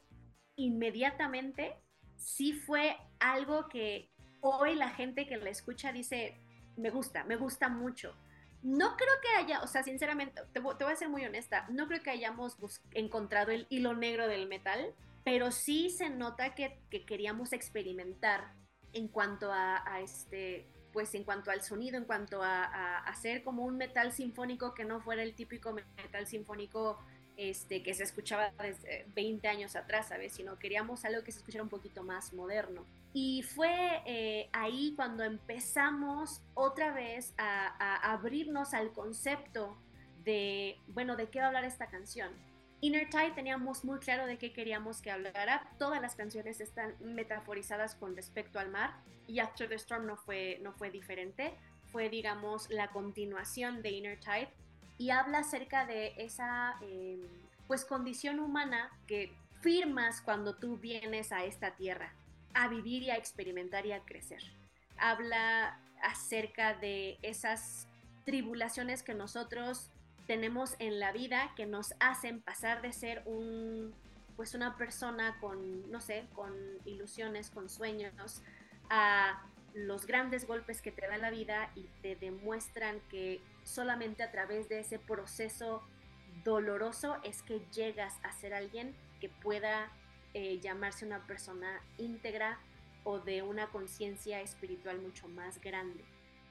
inmediatamente, sí fue algo que hoy la gente que la escucha dice, me gusta, me gusta mucho. No creo que haya, o sea, sinceramente, te, voy a ser muy honesta, no creo que hayamos encontrado el hilo negro del metal, pero sí se nota que, que queríamos experimentar en cuanto a, este, pues en cuanto al sonido, en cuanto a, hacer como un metal sinfónico que no fuera el típico metal sinfónico este, que se escuchaba desde 20 años atrás, ¿sabes? Sino queríamos algo que se escuchara un poquito más moderno. Y fue eh, ahí cuando empezamos otra vez a, a, abrirnos al concepto de, bueno, ¿de qué va a hablar esta canción? Inner Tide teníamos muy claro de qué queríamos que hablara. Todas las canciones están metaforizadas con respecto al mar y After the Storm no fue, no fue diferente. Fue, digamos, la continuación de Inner Tide y habla acerca de esa eh, pues condición humana que firmas cuando tú vienes a esta tierra a vivir y a experimentar y a crecer. Habla acerca de esas tribulaciones que nosotros tenemos en la vida que nos hacen pasar de ser un pues una persona con no sé, con ilusiones, con sueños a los grandes golpes que te da la vida y te demuestran que solamente a través de ese proceso doloroso es que llegas a ser alguien que pueda eh, llamarse una persona íntegra o de una conciencia espiritual mucho más grande.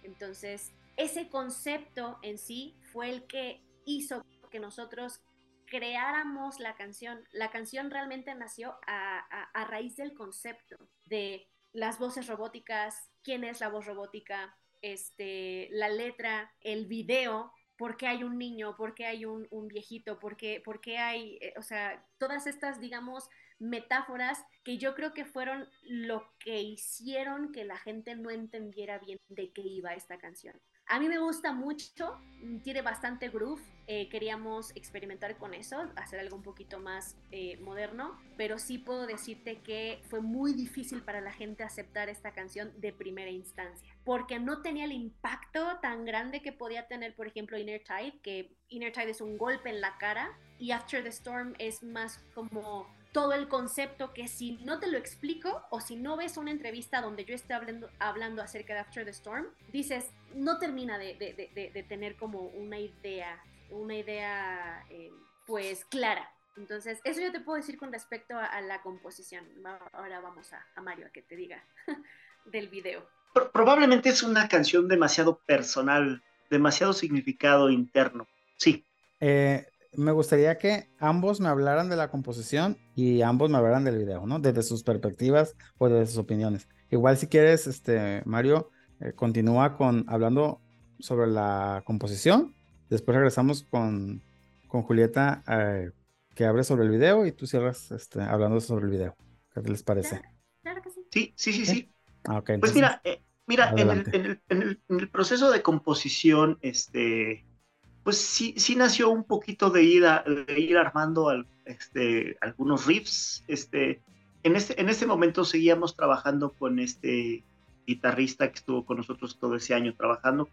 Entonces, ese concepto en sí fue el que hizo que nosotros creáramos la canción. La canción realmente nació a, raíz del concepto de las voces robóticas, quién es la voz robótica, este, la letra, el video, por qué hay un niño, por qué hay un, un viejito, por qué, por qué hay, eh, o sea, todas estas, digamos, metáforas que yo creo que fueron lo que hicieron que la gente no entendiera bien de qué iba esta canción. A mí me gusta mucho, tiene bastante groove, eh, queríamos experimentar con eso, hacer algo un poquito más eh, moderno, pero sí puedo decirte que fue muy difícil para la gente aceptar esta canción de primera instancia, porque no tenía el impacto tan grande que podía tener, por ejemplo, Inner Tide, que Inner Tide es un golpe en la cara y After the Storm es más como todo el concepto que si no te lo explico o si no ves una entrevista donde yo esté hablando, hablando acerca de After the Storm, dices, no termina de, de, de, de tener como una idea, una idea eh, pues clara. Entonces, eso yo te puedo decir con respecto a, a la composición. Ahora vamos a, a, Mario a que te diga del video. Probablemente es una canción demasiado personal, demasiado significado interno. Sí. Eh, me gustaría que ambos me hablaran de la composición y ambos me hablaran del video, ¿no? Desde sus perspectivas o desde sus opiniones. Igual si quieres, este, Mario, eh, continúa con hablando sobre la composición. Después regresamos con, con Julieta, eh, que abre sobre el video y tú cierras este, hablando sobre el video. ¿Qué les parece? Claro, claro que sí. Sí, sí, sí, sí. Ah, okay, pues mira, eh, mira en el, en, el, en, el, en el proceso de composición, este pues sí, sí nació un poquito de ir, de ir armando este, algunos riffs. Este, en, este, en este momento seguíamos trabajando con este guitarrista que estuvo con nosotros todo ese año trabajando,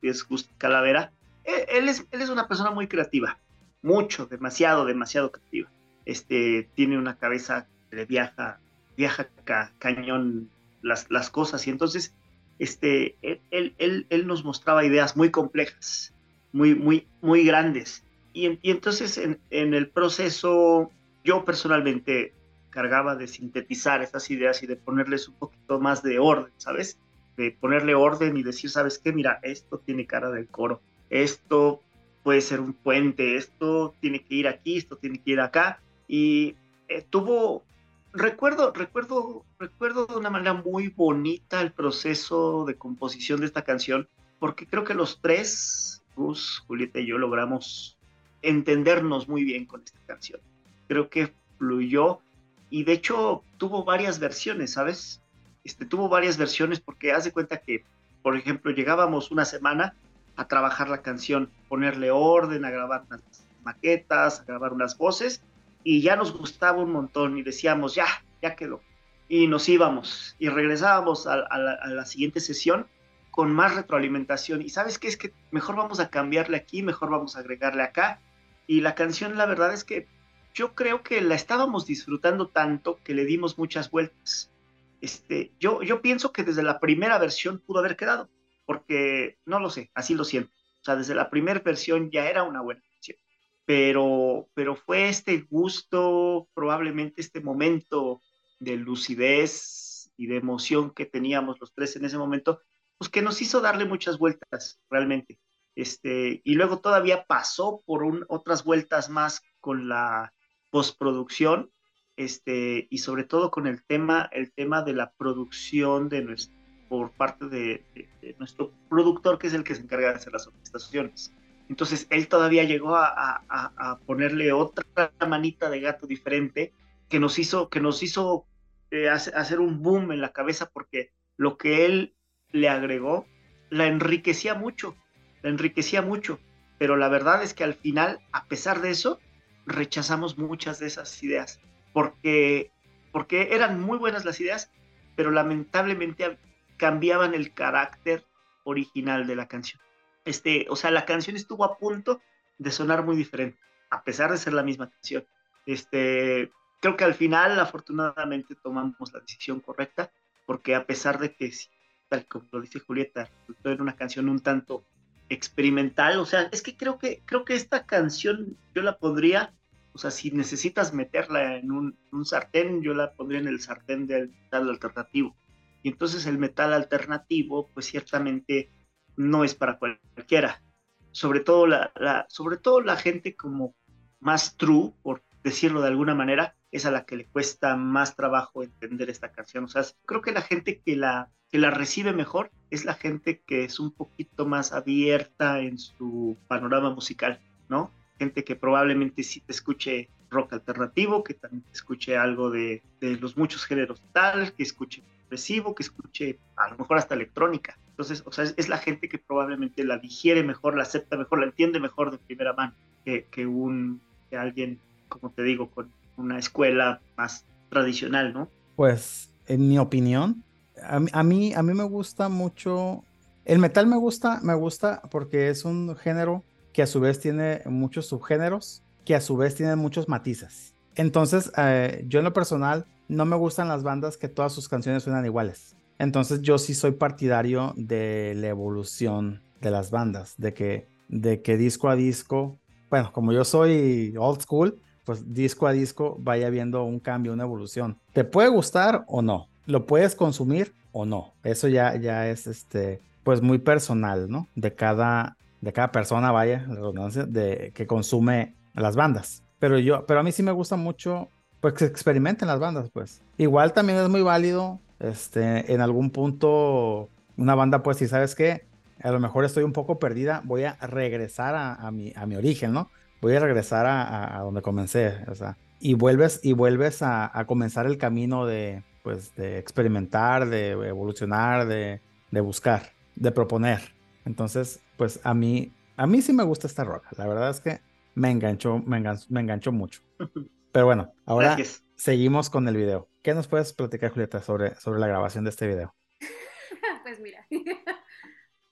es Just Calavera. Él, es, él es una persona muy creativa, mucho, demasiado, demasiado creativa. Este, tiene una cabeza que viaja, viaja cañón las, las cosas y entonces este, él, él, él, nos mostraba ideas muy complejas muy, muy, muy grandes. Y, entonces en, el proceso yo personalmente cargaba de sintetizar esas ideas y de ponerles un poquito más de orden, ¿sabes? De ponerle orden y decir, ¿sabes qué? Mira, esto tiene cara del coro, esto puede ser un puente, esto tiene que ir aquí, esto tiene que ir acá. Y eh, tuvo, recuerdo, recuerdo, recuerdo de una manera muy bonita el proceso de composición de esta canción, porque creo que los tres Julieta y yo logramos entendernos muy bien con esta canción. Creo que fluyó y de hecho tuvo varias versiones, ¿sabes? Este, tuvo varias versiones porque haz de cuenta que, por ejemplo, llegábamos una semana a trabajar la canción, ponerle orden, a grabar unas maquetas, a grabar unas voces y ya nos gustaba un montón y decíamos, ya, ya quedó. Y nos íbamos y regresábamos a la siguiente sesión con más retroalimentación. Y sabes qué es que mejor vamos a cambiarle aquí, mejor vamos a agregarle acá. Y la canción, la verdad es que yo creo que la estábamos disfrutando tanto que le dimos muchas vueltas. Este, yo, yo pienso que desde la primera versión pudo haber quedado, porque no lo sé, así lo siento. O sea, desde la primera versión ya era una buena canción. Pero, pero fue este gusto, probablemente este momento de lucidez y de emoción que teníamos los tres en ese momento, pues que nos hizo darle muchas vueltas realmente. Este, y luego todavía pasó por otras vueltas más con la postproducción, este, y sobre todo con el tema, el tema de la producción de nuestro, por parte de, nuestro productor, que es el que se encarga de hacer las orquestaciones. Entonces, él todavía llegó a, ponerle otra manita de gato diferente que nos hizo, que nos hizo eh, hacer un boom en la cabeza porque lo que él le agregó, la enriquecía mucho, la enriquecía mucho, pero la verdad es que al final, a pesar de eso, rechazamos muchas de esas ideas, porque, porque eran muy buenas las ideas, pero lamentablemente cambiaban el carácter original de la canción. Este, o sea, la canción estuvo a punto de sonar muy diferente, a pesar de ser la misma canción. Este, creo que al final, afortunadamente, tomamos la decisión correcta, porque a pesar de que como lo dice Julieta, resultó una canción un tanto experimental, o sea, es que creo que creo que esta canción yo la podría, o sea, si necesitas meterla en un, sartén, yo la pondría en el sartén del metal alternativo. Y entonces el metal alternativo, pues ciertamente no es para cualquiera. Sobre todo la, sobre todo la gente como más true, por decirlo de alguna manera, es a la que le cuesta más trabajo entender esta canción. O sea, creo que la gente que la que la recibe mejor es la gente que es un poquito más abierta en su panorama musical, ¿no? Gente que probablemente sí te escuche rock alternativo, que también te escuche algo de, los muchos géneros tal, que escuche progresivo, que escuche a lo mejor hasta electrónica. Entonces, o sea, es, la gente que probablemente la digiere mejor, la acepta mejor, la entiende mejor de primera mano que, que un que alguien, como te digo, con una escuela más tradicional, ¿no? Pues, en mi opinión, a, mí, a mí me gusta mucho. El metal me gusta, me gusta porque es un género que a su vez tiene muchos subgéneros, que a su vez tiene muchos matices. Entonces, eh, yo en lo personal no me gustan las bandas que todas sus canciones suenan iguales. Entonces, yo sí soy partidario de la evolución de las bandas, de que, de que disco a disco, bueno, como yo soy old school, pues disco a disco vaya viendo un cambio, una evolución. ¿Te puede gustar o no? lo puedes consumir o no. Eso ya, ya es este, pues muy personal, ¿no? De cada, de cada persona, vaya, de, que consume las bandas. Pero yo, pero a mí sí me gusta mucho, pues que experimenten las bandas, pues. Igual también es muy válido, este, en algún punto, una banda, pues, si sabes que a lo mejor estoy un poco perdida, voy a regresar a, mi, a mi origen, ¿no? Voy a regresar a, donde comencé, o sea, y vuelves, y vuelves a comenzar el camino de, pues de experimentar, de evolucionar, de, buscar, de proponer. Entonces, pues a mí A mí sí me gusta esta rola. La verdad es que me enganchó, me enganchó, mucho. Pero bueno, ahora seguimos con el video. ¿Qué nos puedes platicar, Julieta, sobre, sobre la grabación de este video? pues mira,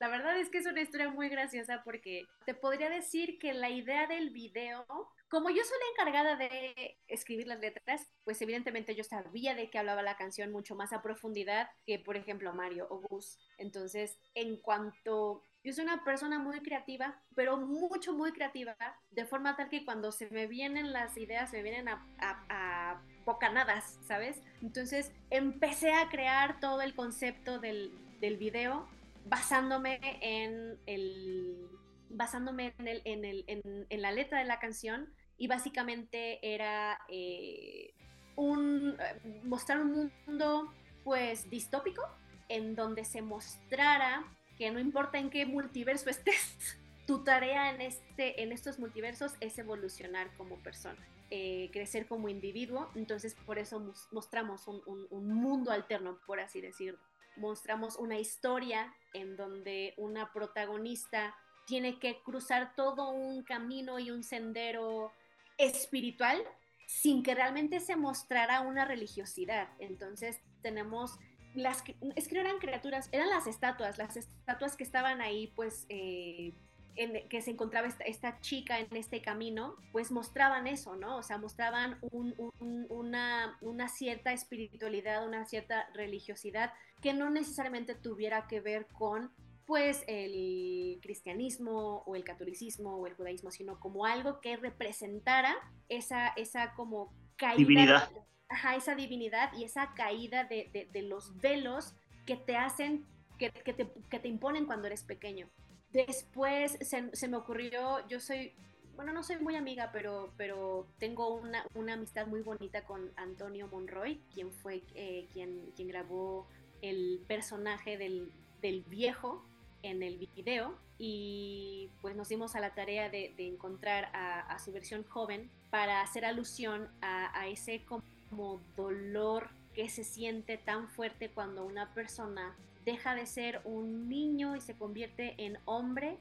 la verdad es que es una historia muy graciosa porque te podría decir que la idea del video, como yo soy la encargada de escribir las letras, pues evidentemente yo sabía de qué hablaba la canción mucho más a profundidad que, por ejemplo, Mario o Gus. Entonces, en cuanto yo soy una persona muy creativa, pero mucho, muy creativa, de forma tal que cuando se me vienen las ideas, me vienen a, a, bocanadas, ¿sabes? Entonces empecé a crear todo el concepto del, del video basándome en el basándome en, el, en, el, en, la letra de la canción y básicamente era eh, un, eh, mostrar un mundo pues distópico en donde se mostrara que no importa en qué multiverso estés, tu tarea en, este, en estos multiversos es evolucionar como persona, eh, crecer como individuo, entonces por eso mostramos un, un mundo alterno, por así decirlo mostramos una historia en donde una protagonista tiene que cruzar todo un camino y un sendero espiritual sin que realmente se mostrara una religiosidad. Entonces tenemos las que, es que eran criaturas, eran las estatuas, las estatuas que estaban ahí pues eh, en, que se encontraba esta, chica en este camino, pues mostraban eso, ¿no? O sea, mostraban una, una cierta espiritualidad, una cierta religiosidad que no necesariamente tuviera que ver con pues el cristianismo o el catolicismo o el judaísmo, sino como algo que representara esa, esa como caída. Divinidad. Ajá, esa divinidad y esa caída de, de, los velos que te hacen, que, que, te, que, te, imponen cuando eres pequeño. Después se, se, me ocurrió, yo soy, bueno, no soy muy amiga, pero, pero tengo una, una amistad muy bonita con Antonio Monroy, quien fue eh, quien, quien grabó el personaje del, del, viejo en el video y pues nos dimos a la tarea de, de encontrar a, su versión joven para hacer alusión a, a ese como dolor que se siente tan fuerte cuando una persona deja de ser un niño y se convierte en hombre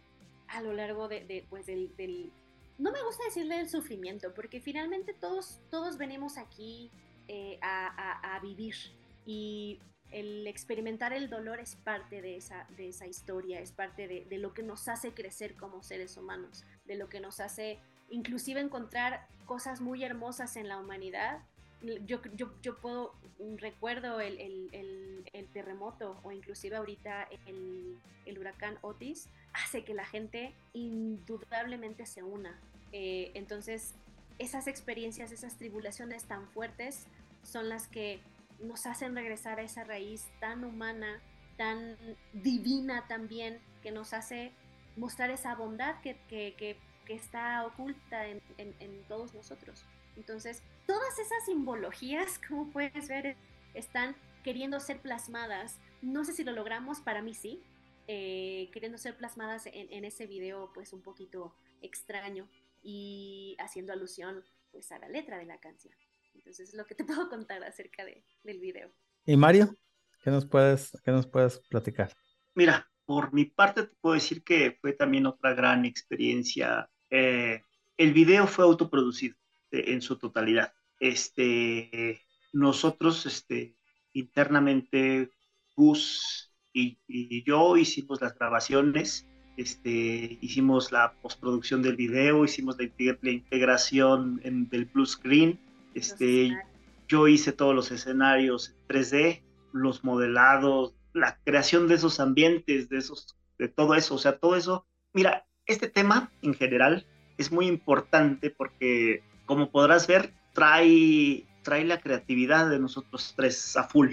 a lo largo de, pues del, del, no me gusta decirle el sufrimiento porque finalmente todos todos venimos aquí eh, a, a, a, vivir y el experimentar el dolor es parte de esa, de esa historia, es parte de, de, lo que nos hace crecer como seres humanos, de lo que nos hace inclusive encontrar cosas muy hermosas en la humanidad. Yo, yo, yo puedo, recuerdo el, el, terremoto o inclusive ahorita el, huracán Otis, hace que la gente indudablemente se una. Eh, entonces, esas experiencias, esas tribulaciones tan fuertes son las que nos hacen regresar a esa raíz tan humana, tan divina también, que nos hace mostrar esa bondad que, que, que, está oculta en, todos nosotros. Entonces, todas esas simbologías, como puedes ver, están queriendo ser plasmadas. No sé si lo logramos, para mí sí, eh, queriendo ser plasmadas en, en, ese video, pues un poquito extraño y haciendo alusión pues a la letra de la canción. Entonces es lo que te puedo contar acerca de, del video. ¿Y Mario? ¿Qué nos puedes, qué nos puedes platicar? Mira, por mi parte te puedo decir que fue también otra gran experiencia. Eh, el video fue autoproducido eh, en su totalidad. Este, nosotros, este, internamente, Gus y, y, yo hicimos las grabaciones, este, hicimos la postproducción del video, hicimos la, la integración en, del blue screen, este, yo hice todos los escenarios 3D, los modelados, la creación de esos ambientes, de esos, de todo eso, o sea, todo eso. Mira, este tema en general es muy importante porque, como podrás ver, trae, trae la creatividad de nosotros tres a full.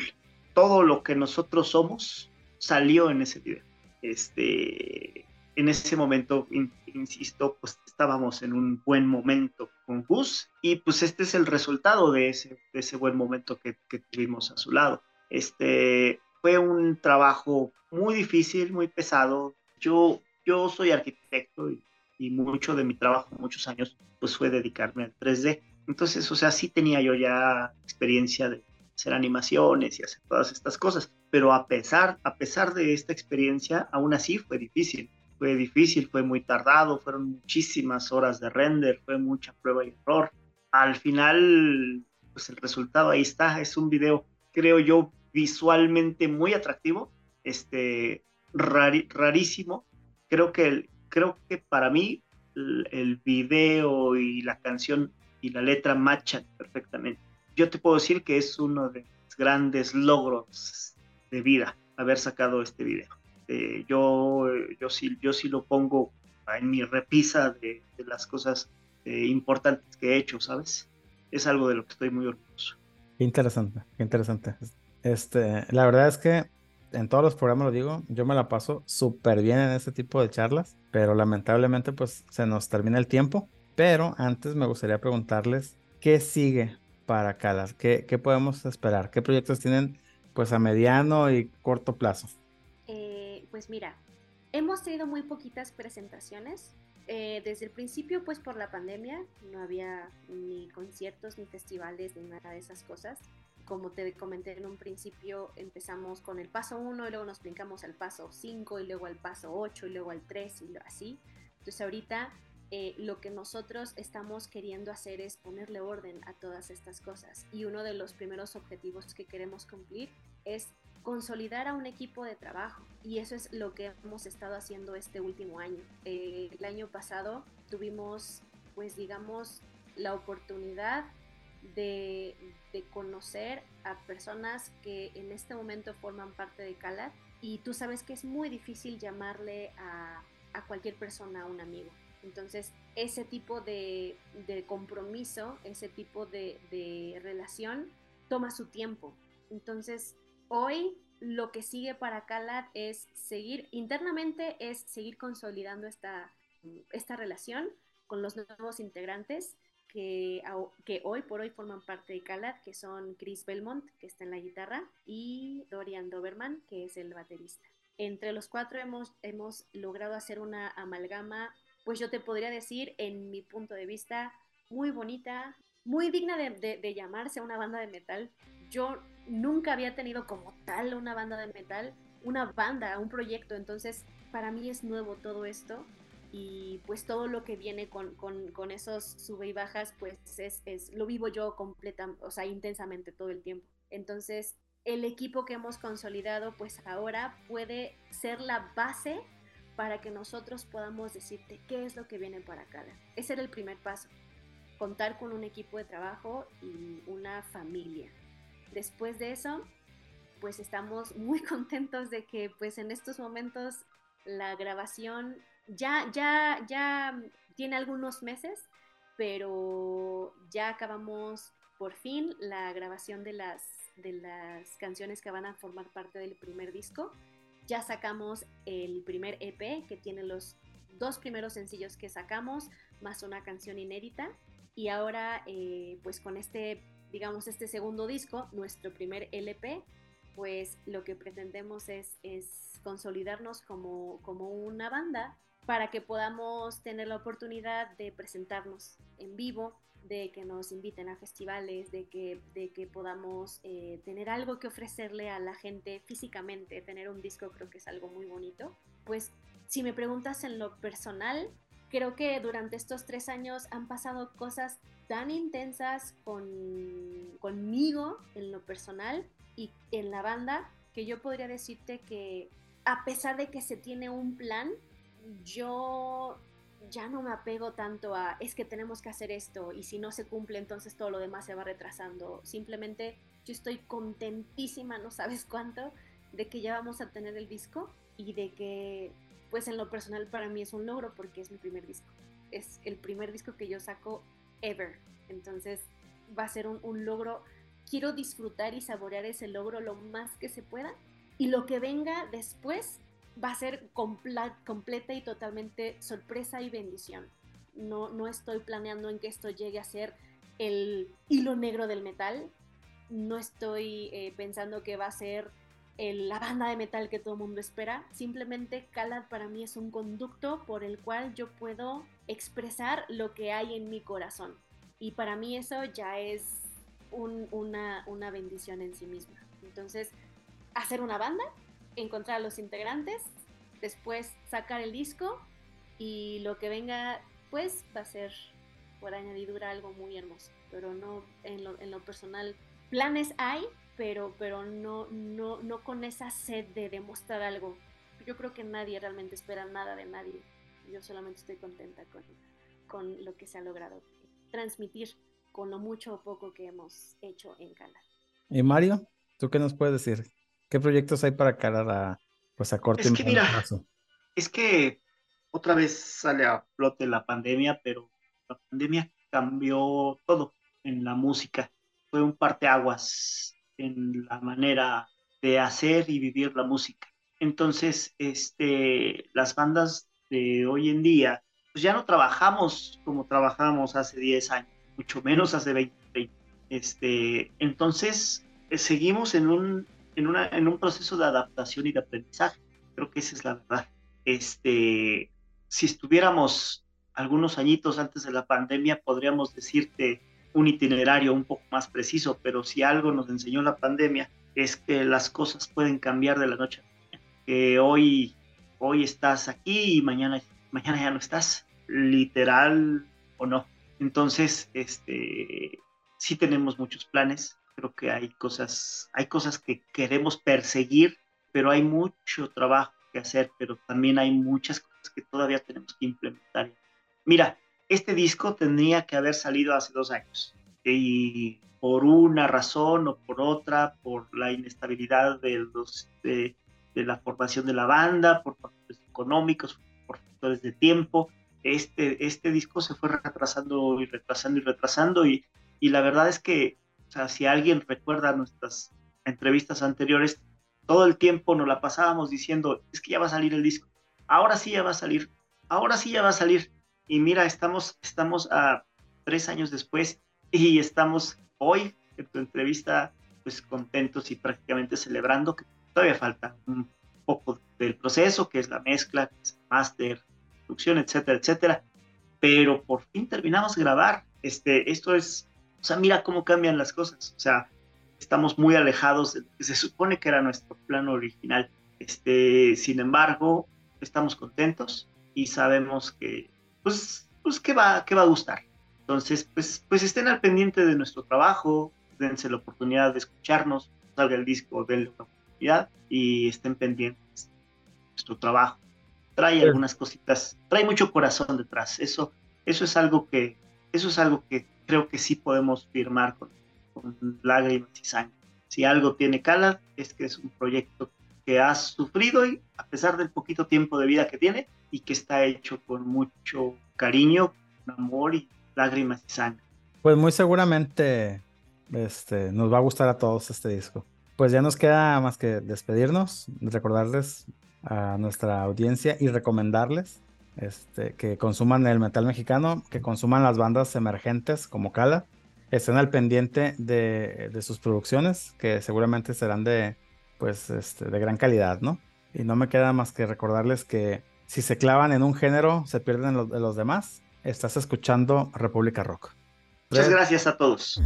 Todo lo que nosotros somos salió en ese video. Este, en ese momento, insisto, pues estábamos en un buen momento con Gus y pues este es el resultado de ese, de ese buen momento que, que, tuvimos a su lado. Este fue un trabajo muy difícil, muy pesado. Yo, yo soy arquitecto y, y mucho de mi trabajo, muchos años, pues fue dedicarme al 3D. Entonces, o sea, sí tenía yo ya experiencia de hacer animaciones y hacer todas estas cosas, pero a pesar, a pesar de esta experiencia, aún así fue difícil fue difícil, fue muy tardado, fueron muchísimas horas de render, fue mucha prueba y error. Al final, pues el resultado ahí está, es un video, creo yo, visualmente muy atractivo, este, rarísimo. Creo que, creo que para mí el, video y la canción y la letra machan perfectamente. Yo te puedo decir que es uno de los grandes logros de vida haber sacado este video. Eh, yo, yo, sí, yo sí lo pongo en mi repisa de, las cosas eh, importantes que he hecho, ¿sabes? Es algo de lo que estoy muy orgulloso. Interesante, interesante. Este, la verdad es que en todos los programas lo digo, yo me la paso súper bien en este tipo de charlas, pero lamentablemente pues se nos termina el tiempo. Pero antes me gustaría preguntarles qué sigue para Calas, qué, qué podemos esperar, qué proyectos tienen pues a mediano y corto plazo. Eh, pues mira, hemos tenido muy poquitas presentaciones. Eh, desde el principio, pues por la pandemia, no había ni conciertos, ni festivales, ni nada de esas cosas. Como te comenté en un principio, empezamos con el paso 1 y luego nos brincamos al paso 5 y luego al paso 8 y luego al 3 y así. Entonces ahorita eh, lo que nosotros estamos queriendo hacer es ponerle orden a todas estas cosas. Y uno de los primeros objetivos que queremos cumplir es consolidar a un equipo de trabajo. Y eso es lo que hemos estado haciendo este último año. Eh, el año pasado tuvimos, pues digamos, la oportunidad de, conocer a personas que en este momento forman parte de Calat. Y tú sabes que es muy difícil llamarle a, a cualquier persona un amigo entonces, ese tipo de, compromiso, ese tipo de, relación, toma su tiempo. Entonces, hoy lo que sigue para Calat es seguir, internamente es seguir consolidando esta, esta relación con los nuevos integrantes que, hoy por hoy forman parte de Calat, que son Chris Belmont, que está en la guitarra, y Dorian Doberman, que es el baterista. Entre los cuatro hemos, hemos logrado hacer una amalgama pues yo te podría decir, en mi punto de vista, muy bonita, muy digna de, llamarse una banda de metal. Yo nunca había tenido como tal una banda de metal, una banda, un proyecto, entonces para mí es nuevo todo esto y pues todo lo que viene con, con, esos sube y bajas, pues es, es, lo vivo yo completa, o sea, intensamente todo el tiempo. Entonces, el equipo que hemos consolidado, pues ahora puede ser la base para que nosotros podamos decirte qué es lo que viene para cada. Ese era el primer paso, contar con un equipo de trabajo y una familia. Después de eso, pues estamos muy contentos de que pues en estos momentos la grabación ya, ya, ya tiene algunos meses, pero ya acabamos por fin la grabación de las, de las canciones que van a formar parte del primer disco ya sacamos el primer EP que tiene los dos primeros sencillos que sacamos, más una canción inédita. Y ahora, eh, pues con este, digamos, este segundo disco, nuestro primer LP, pues lo que pretendemos es, es consolidarnos como, como una banda para que podamos tener la oportunidad de presentarnos en vivo, de que nos inviten a festivales, de que, de que podamos eh, tener algo que ofrecerle a la gente físicamente, tener un disco creo que es algo muy bonito. Pues si me preguntas en lo personal, creo que durante estos tres años han pasado cosas tan intensas con, conmigo en lo personal y en la banda que yo podría decirte que a pesar de que se tiene un plan, yo ya no me apego tanto a es que tenemos que hacer esto y si no se cumple entonces todo lo demás se va retrasando. Simplemente yo estoy contentísima, no sabes cuánto, de que ya vamos a tener el disco y de que pues en lo personal para mí es un logro porque es mi primer disco. Es el primer disco que yo saco ever. Entonces va a ser un, un logro. Quiero disfrutar y saborear ese logro lo más que se pueda. Y lo que venga después va a ser completa y totalmente sorpresa y bendición. No, no estoy planeando en que esto llegue a ser el hilo negro del metal. No estoy eh, pensando que va a ser la banda de metal que todo el mundo espera. Simplemente Calad para mí es un conducto por el cual yo puedo expresar lo que hay en mi corazón. Y para mí eso ya es una, una bendición en sí misma. Entonces, hacer una banda encontrar a los integrantes después sacar el disco y lo que venga pues va a ser por añadidura algo muy hermoso, pero no en lo, en lo personal. Planes hay, pero, pero no, no, no con esa sed de demostrar algo. Yo creo que nadie realmente espera nada de nadie. Yo solamente estoy contenta con, con lo que se ha logrado transmitir con lo mucho o poco que hemos hecho en Cala. Y Mario, ¿tú qué nos puedes decir? ¿Qué proyectos hay para Cala a, pues a corto es que mira, Es que otra vez sale a flote la pandemia, pero la pandemia cambió todo en la música. Fue un parteaguas en la manera de hacer y vivir la música. Entonces, este, las bandas de hoy en día, pues ya no trabajamos como trabajábamos hace 10 años, mucho menos hace 20. Este, entonces, eh, seguimos en un, en, una, en un proceso de adaptación y de aprendizaje. Creo que esa es la verdad. Este, si estuviéramos algunos añitos antes de la pandemia, podríamos decirte un itinerario un poco más preciso, pero si algo nos enseñó la pandemia es que las cosas pueden cambiar de la noche a la mañana. Que hoy, hoy estás aquí y mañana, mañana ya no estás, literal o no. Entonces, este, sí tenemos muchos planes. Creo que hay cosas, hay cosas que queremos perseguir, pero hay mucho trabajo que hacer, pero también hay muchas cosas que todavía tenemos que implementar. Mira, este disco tendría que haber salido hace dos años y por una razón o por otra, por la inestabilidad de, los, de, la formación de la banda, por factores económicos, por factores de tiempo, este, este disco se fue retrasando y retrasando y retrasando y, y la verdad es que, o sea, si alguien recuerda nuestras entrevistas anteriores, todo el tiempo nos la pasábamos diciendo, es que ya va a salir el disco, ahora sí ya va a salir, ahora sí ya va a salir. Y mira, estamos, estamos a tres años después y estamos hoy en tu entrevista pues contentos y prácticamente celebrando que todavía falta un poco del proceso, que es la mezcla, que máster, producción, etcétera, etcétera. Pero por fin terminamos de grabar. Este, esto es, o sea, mira cómo cambian las cosas. O sea, estamos muy alejados de lo que se supone que era nuestro plano original. Este, sin embargo, estamos contentos y sabemos que, pues, pues que va, que va a gustar. Entonces, pues, pues estén al pendiente de nuestro trabajo, dense la oportunidad de escucharnos, salga el disco, denle una oportunidad y estén pendientes de nuestro trabajo. Trae algunas cositas, trae mucho corazón detrás. Eso, eso es algo que, eso es algo que creo que sí podemos firmar con, con lágrimas y sangre. Si algo tiene cala, es que es un proyecto que has sufrido y a pesar del poquito tiempo de vida que tiene y que está hecho con mucho cariño, amor y lágrimas y sangre. Pues muy seguramente este, nos va a gustar a todos este disco. Pues ya nos queda más que despedirnos, recordarles a nuestra audiencia y recomendarles este, que consuman el metal mexicano, que consuman las bandas emergentes como Cala, estén al pendiente de, de sus producciones, que seguramente serán de, pues este, de gran calidad, ¿no? Y no me queda más que recordarles que si se clavan en un género, se pierden de los demás. Estás escuchando República Rock. Muchas gracias a todos.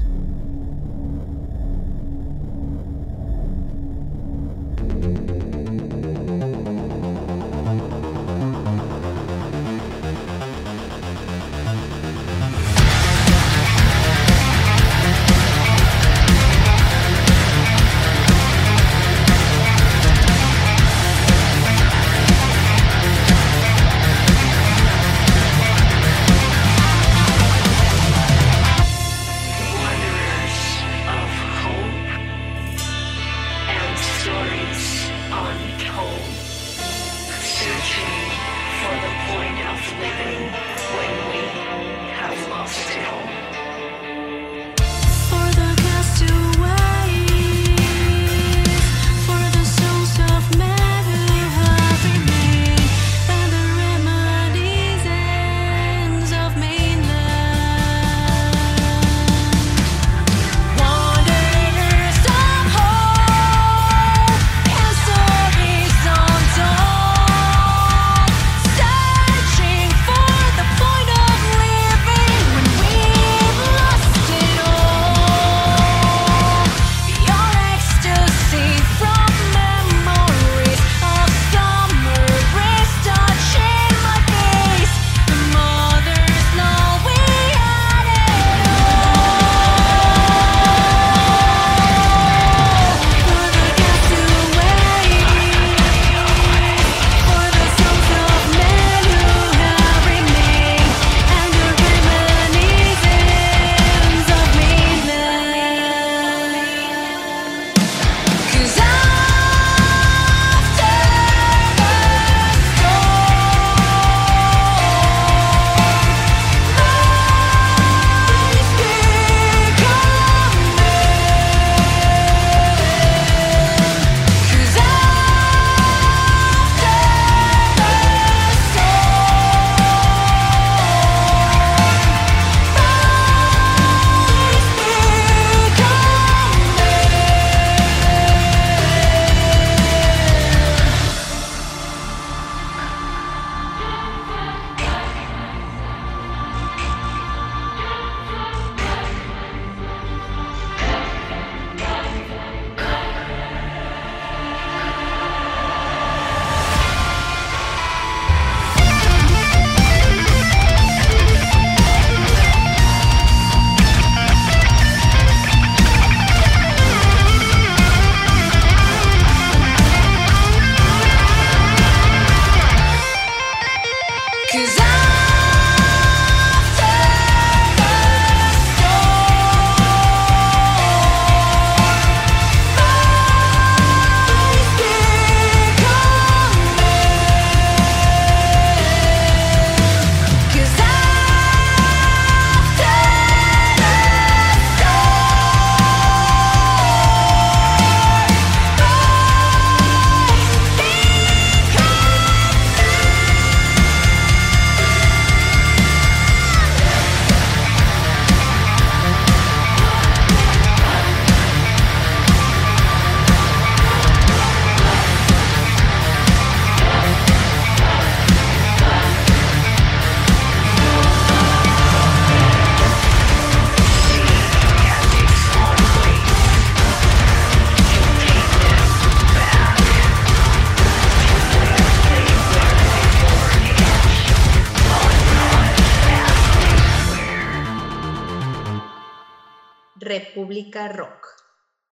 República Rock.